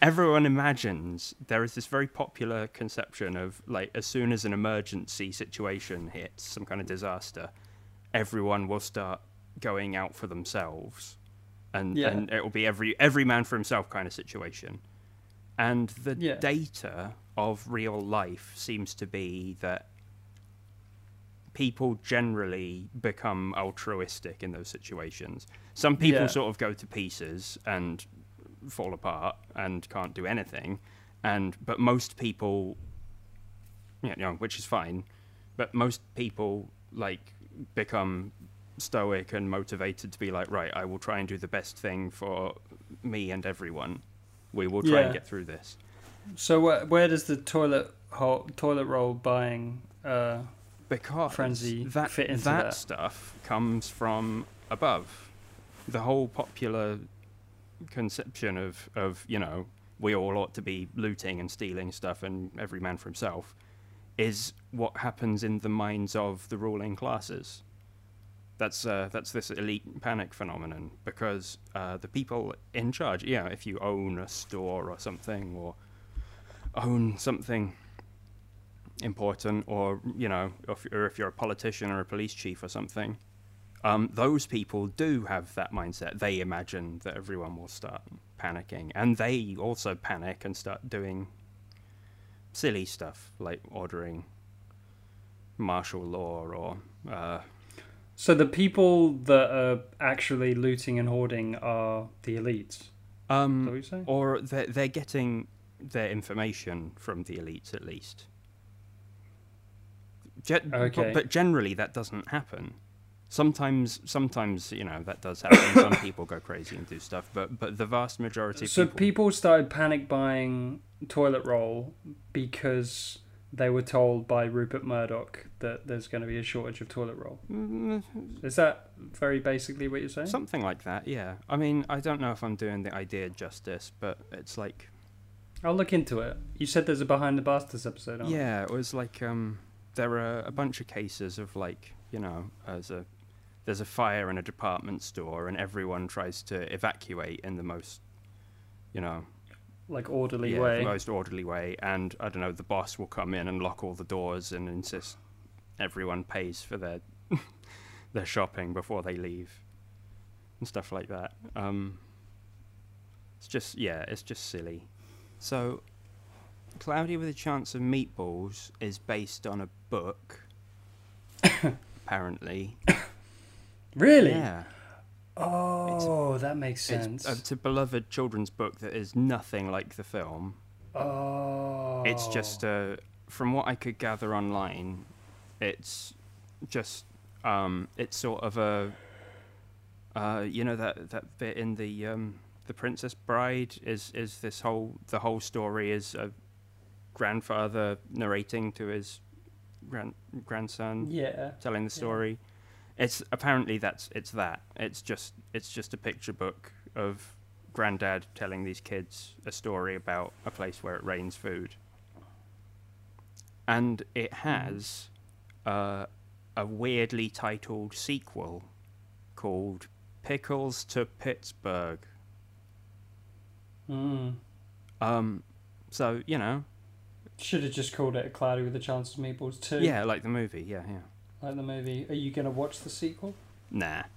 everyone imagines there is this very popular conception of like as soon as an emergency situation hits, some kind of disaster, everyone will start going out for themselves, and Yeah. and it will be every every man for himself kind of situation. And the Yeah. data of real life seems to be that people generally become altruistic in those situations. Some people Yeah. sort of go to pieces and fall apart and can't do anything, and but most people, you know, which is fine, but most people like become stoic and motivated to be like, right, I will try and do the best thing for me and everyone. We will try Yeah. and get through this. So where where does the toilet hole, toilet roll buying? Uh, because frenzy that fit into that, that? stuff comes from above. The whole popular conception of of you know we all ought to be looting and stealing stuff and every man for himself is what happens in the minds of the ruling classes. That's uh, that's this elite panic phenomenon because uh, the people in charge, yeah, if you own a store or something or own something important or you know if, or if you're a politician or a police chief or something um, those people do have that mindset. They imagine that everyone will start panicking and they also panic and start doing silly stuff like ordering martial law or uh, so the people that are actually looting and hoarding are the elites. Is that what um, or they're, they're getting their information from the elites at least Ge- but- Okay. but generally that doesn't happen Sometimes, sometimes you know that does happen. Some people go crazy and do stuff, but but the vast majority So people, people started panic buying toilet roll because they were told by Rupert Murdoch that there's going to be a shortage of toilet roll. Mm, Is that very basically what you're saying? something like that. Yeah, I mean, I don't know if I'm doing the idea justice, but it's like I'll look into it. You said there's a behind the bastards episode. aren't Yeah, it was like um, there are a bunch of cases of like you know, as a there's a fire in a department store and everyone tries to evacuate in the most, you know, there? Like orderly yeah, way. the most orderly way. And I don't know, the boss will come in and lock all the doors and insist everyone pays for their their shopping before they leave and stuff like that. Um, it's just yeah, it's just silly. So, Cloudy with a Chance of Meatballs is based on a book, apparently. Really? Yeah, Oh, that makes sense. it's, it's a beloved children's book that is nothing like the film. oh. It's just uh, from what I could gather online, it's just um, it's sort of a uh, you know that that bit in the um, the Princess Bride is is this whole the whole story is a grandfather narrating to his grand grandson Yeah. telling the story. It's apparently that's it's that. It's just it's just a picture book of granddad telling these kids a story about a place where it rains food. And it has uh, a weirdly titled sequel called Pickles to Pittsburgh. Mm. Um, so you know, Should have just called it a Cloudy with a Chance of Meatballs too. yeah, like the movie, yeah, yeah. Like the movie. Are you gonna watch the sequel? Nah.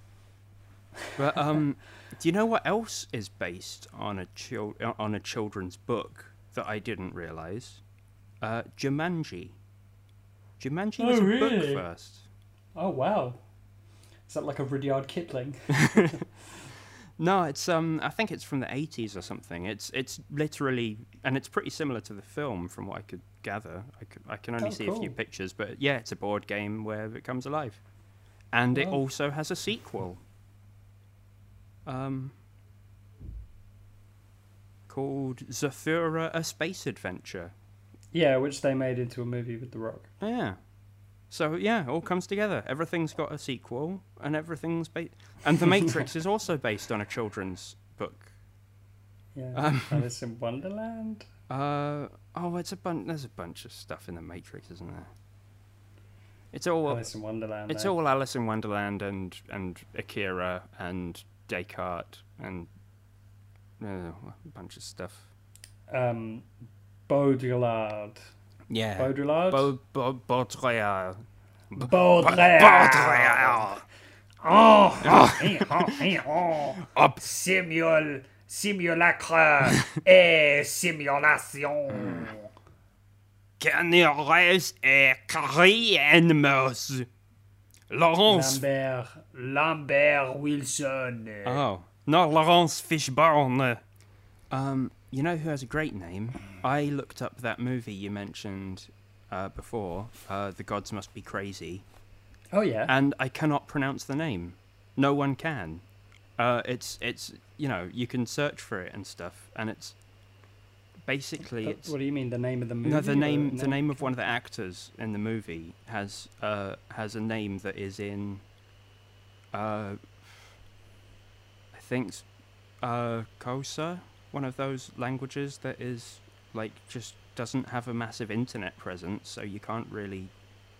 But um, do you know what else is based on a chil- uh, on a children's book that I didn't realize? Uh, Jumanji. Jumanji Oh, was a really? book first. Oh wow. Is that like a Rudyard Kipling? No, it's um, I think it's from the eighties or something. It's it's literally, and it's pretty similar to the film from what I could gather. I could, I can only Oh, see a few pictures, but yeah, it's a board game where it comes alive, and it also has a sequel. Um, called Zathura: A Space Adventure. Yeah, which they made into a movie with The Rock. Yeah. So yeah, it all comes together. Everything's got a sequel, and everything's based. And The Matrix is also based on a children's book. Yeah. Um, Alice in Wonderland. Uh oh, it's a bunch. There's a bunch of stuff in the Matrix, isn't there? It's all Alice in Wonderland. it's though. all Alice in Wonderland and and Akira and Descartes and uh, a bunch of stuff. um, Baudrillard. Yeah. Baudrillard. Bo- Bo- Baudrillard. Baudrillard. Oh, oh, Up. Simul, simulacre et simulation. Canneres et Carrienmos. Laurence. Lambert, Lambert Wilson. Oh, not Laurence Fishburne. Um, you know who has a great name? I looked up that movie you mentioned uh, before, uh, The Gods Must Be Crazy, Oh yeah. and I cannot pronounce the name. No one can. Uh, it's it's you know you can search for it and stuff, and it's basically But it's what do you mean? The name of the movie? no the name the name of one of the actors in the movie has uh has a name that is in uh I think uh Xhosa, one of those languages that is like just doesn't have a massive internet presence, so you can't really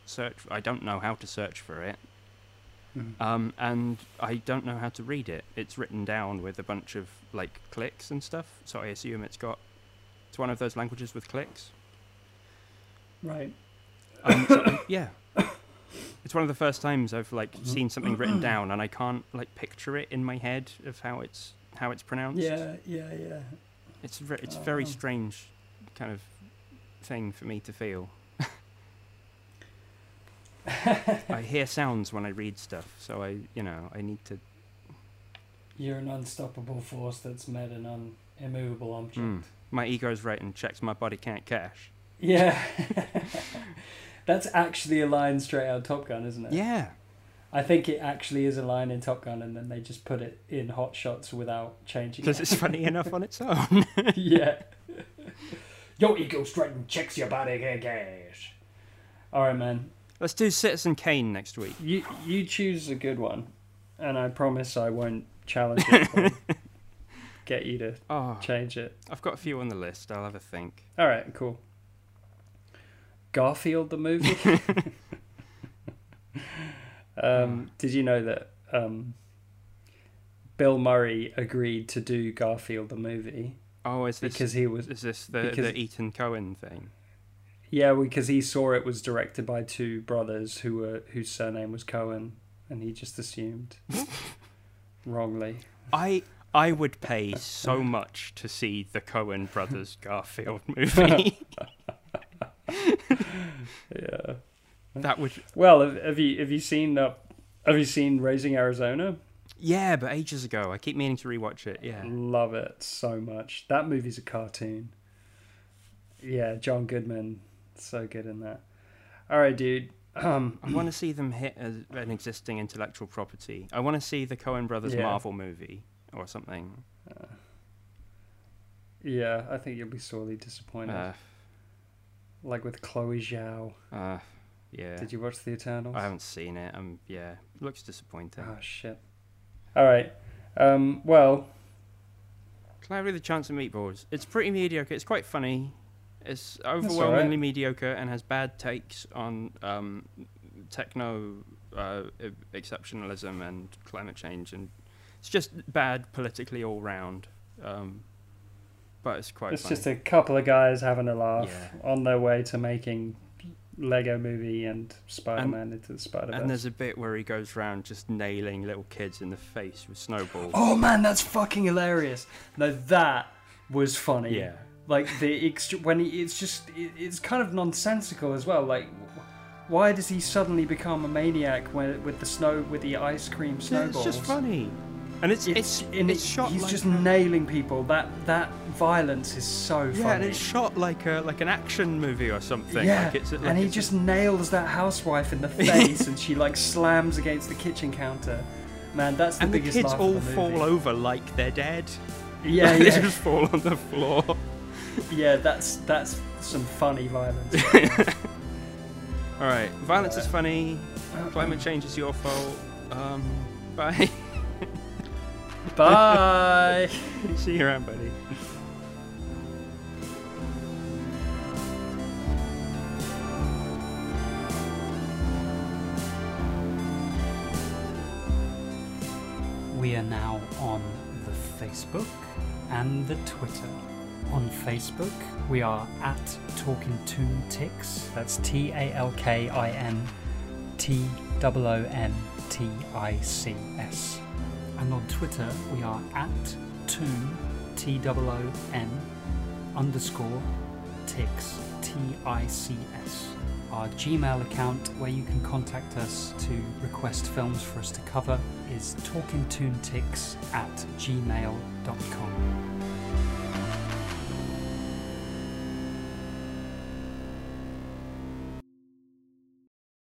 search. I don't know how to search for it. Mhm. Um, and I don't know how to read it. It's written down with a bunch of like clicks and stuff, so I assume it's got. It's one of those languages with clicks. Right. Um, so, yeah, it's one of the first times I've like seen something written down, and I can't like picture it in my head of how it's how it's pronounced. Yeah, yeah, yeah. it's ve- it's a very Oh. strange kind of thing for me to feel. I hear sounds when I read stuff, so I you know I need to. You're an unstoppable force that's met an un- immovable object. Mm. My ego's right and checks my body can't cash. Yeah. that's actually a line straight out of Top Gun, isn't it? Yeah. I think it actually is a line in Top Gun, and then they just put it in Hot Shots without changing Because it. it's funny enough on its own. yeah. Your ego straight and checks your body gas. All right, man. Let's do Citizen Kane next week. You you choose a good one, and I promise I won't challenge it. get you to Oh, change it. I've got a few on the list. I'll have a think. All right, cool. Garfield the movie. Um, did you know that um, Bill Murray agreed to do Garfield the movie Oh, is this because he was is this the, because- the Ethan Coen thing? yeah because he saw it was directed by two brothers who were whose surname was Cohen and he just assumed wrongly. I I would pay so much to see the Coen brothers Garfield movie. Yeah. That would Well, have, have you have you seen uh, have you seen Raising Arizona? yeah, but ages ago. I keep meaning to rewatch it. Yeah. Love it so much. That movie's a cartoon. Yeah, John Goodman, so good in that. All right, dude. Um, I want to see them hit as an existing intellectual property. I want to see the Coen brothers Yeah. Marvel movie or something. yeah, I think you'll be sorely disappointed. Uh, like with Chloe Zhao. uh, yeah. Did you watch The Eternals? I haven't seen it. Um, yeah, looks disappointing. Oh shit. All right. Um, well, have the chance of meatballs? It's pretty mediocre. It's quite funny. It's all right. overwhelmingly mediocre and has bad takes on um, techno uh, exceptionalism and climate change, and it's just bad politically all round. Um, but it's quite. it's funny. just a couple of guys having a laugh Yeah. on their way to making Lego Movie and Spider-Man into the Spider-Verse. And there's a bit where he goes around just nailing little kids in the face with snowballs. Oh man, that's fucking hilarious. Now that was funny. Yeah. Like the extra when he, it's just it, it's kind of nonsensical as well. Like, why does he suddenly become a maniac when with the snow with the ice cream snowballs? Yeah, snowballs? it's just funny. And it's it's and it's, shot He's like just a- nailing people. That that violence is so funny. yeah, funny. and it's shot like a like an action movie or something. yeah, like it's, like and he it's just nails that housewife in the face, and she like slams against the kitchen counter. Man, that's the and the kids laugh all the fall over like they're dead. Yeah, they yeah, just fall on the floor. yeah. That's that's some funny violence. All right, violence is Right. funny. Climate change is your fault. Um, bye. Bye. See you around, buddy. We are now on the Facebook and the Twitter. On Facebook, we are at Talking Toon Ticks. That's T A L K I N T O O N T I C S. And on Twitter, we are at Toon T O O N underscore Ticks T I C S. Our Gmail account, where you can contact us to request films for us to cover, is talkingtoonticks at gmail.com.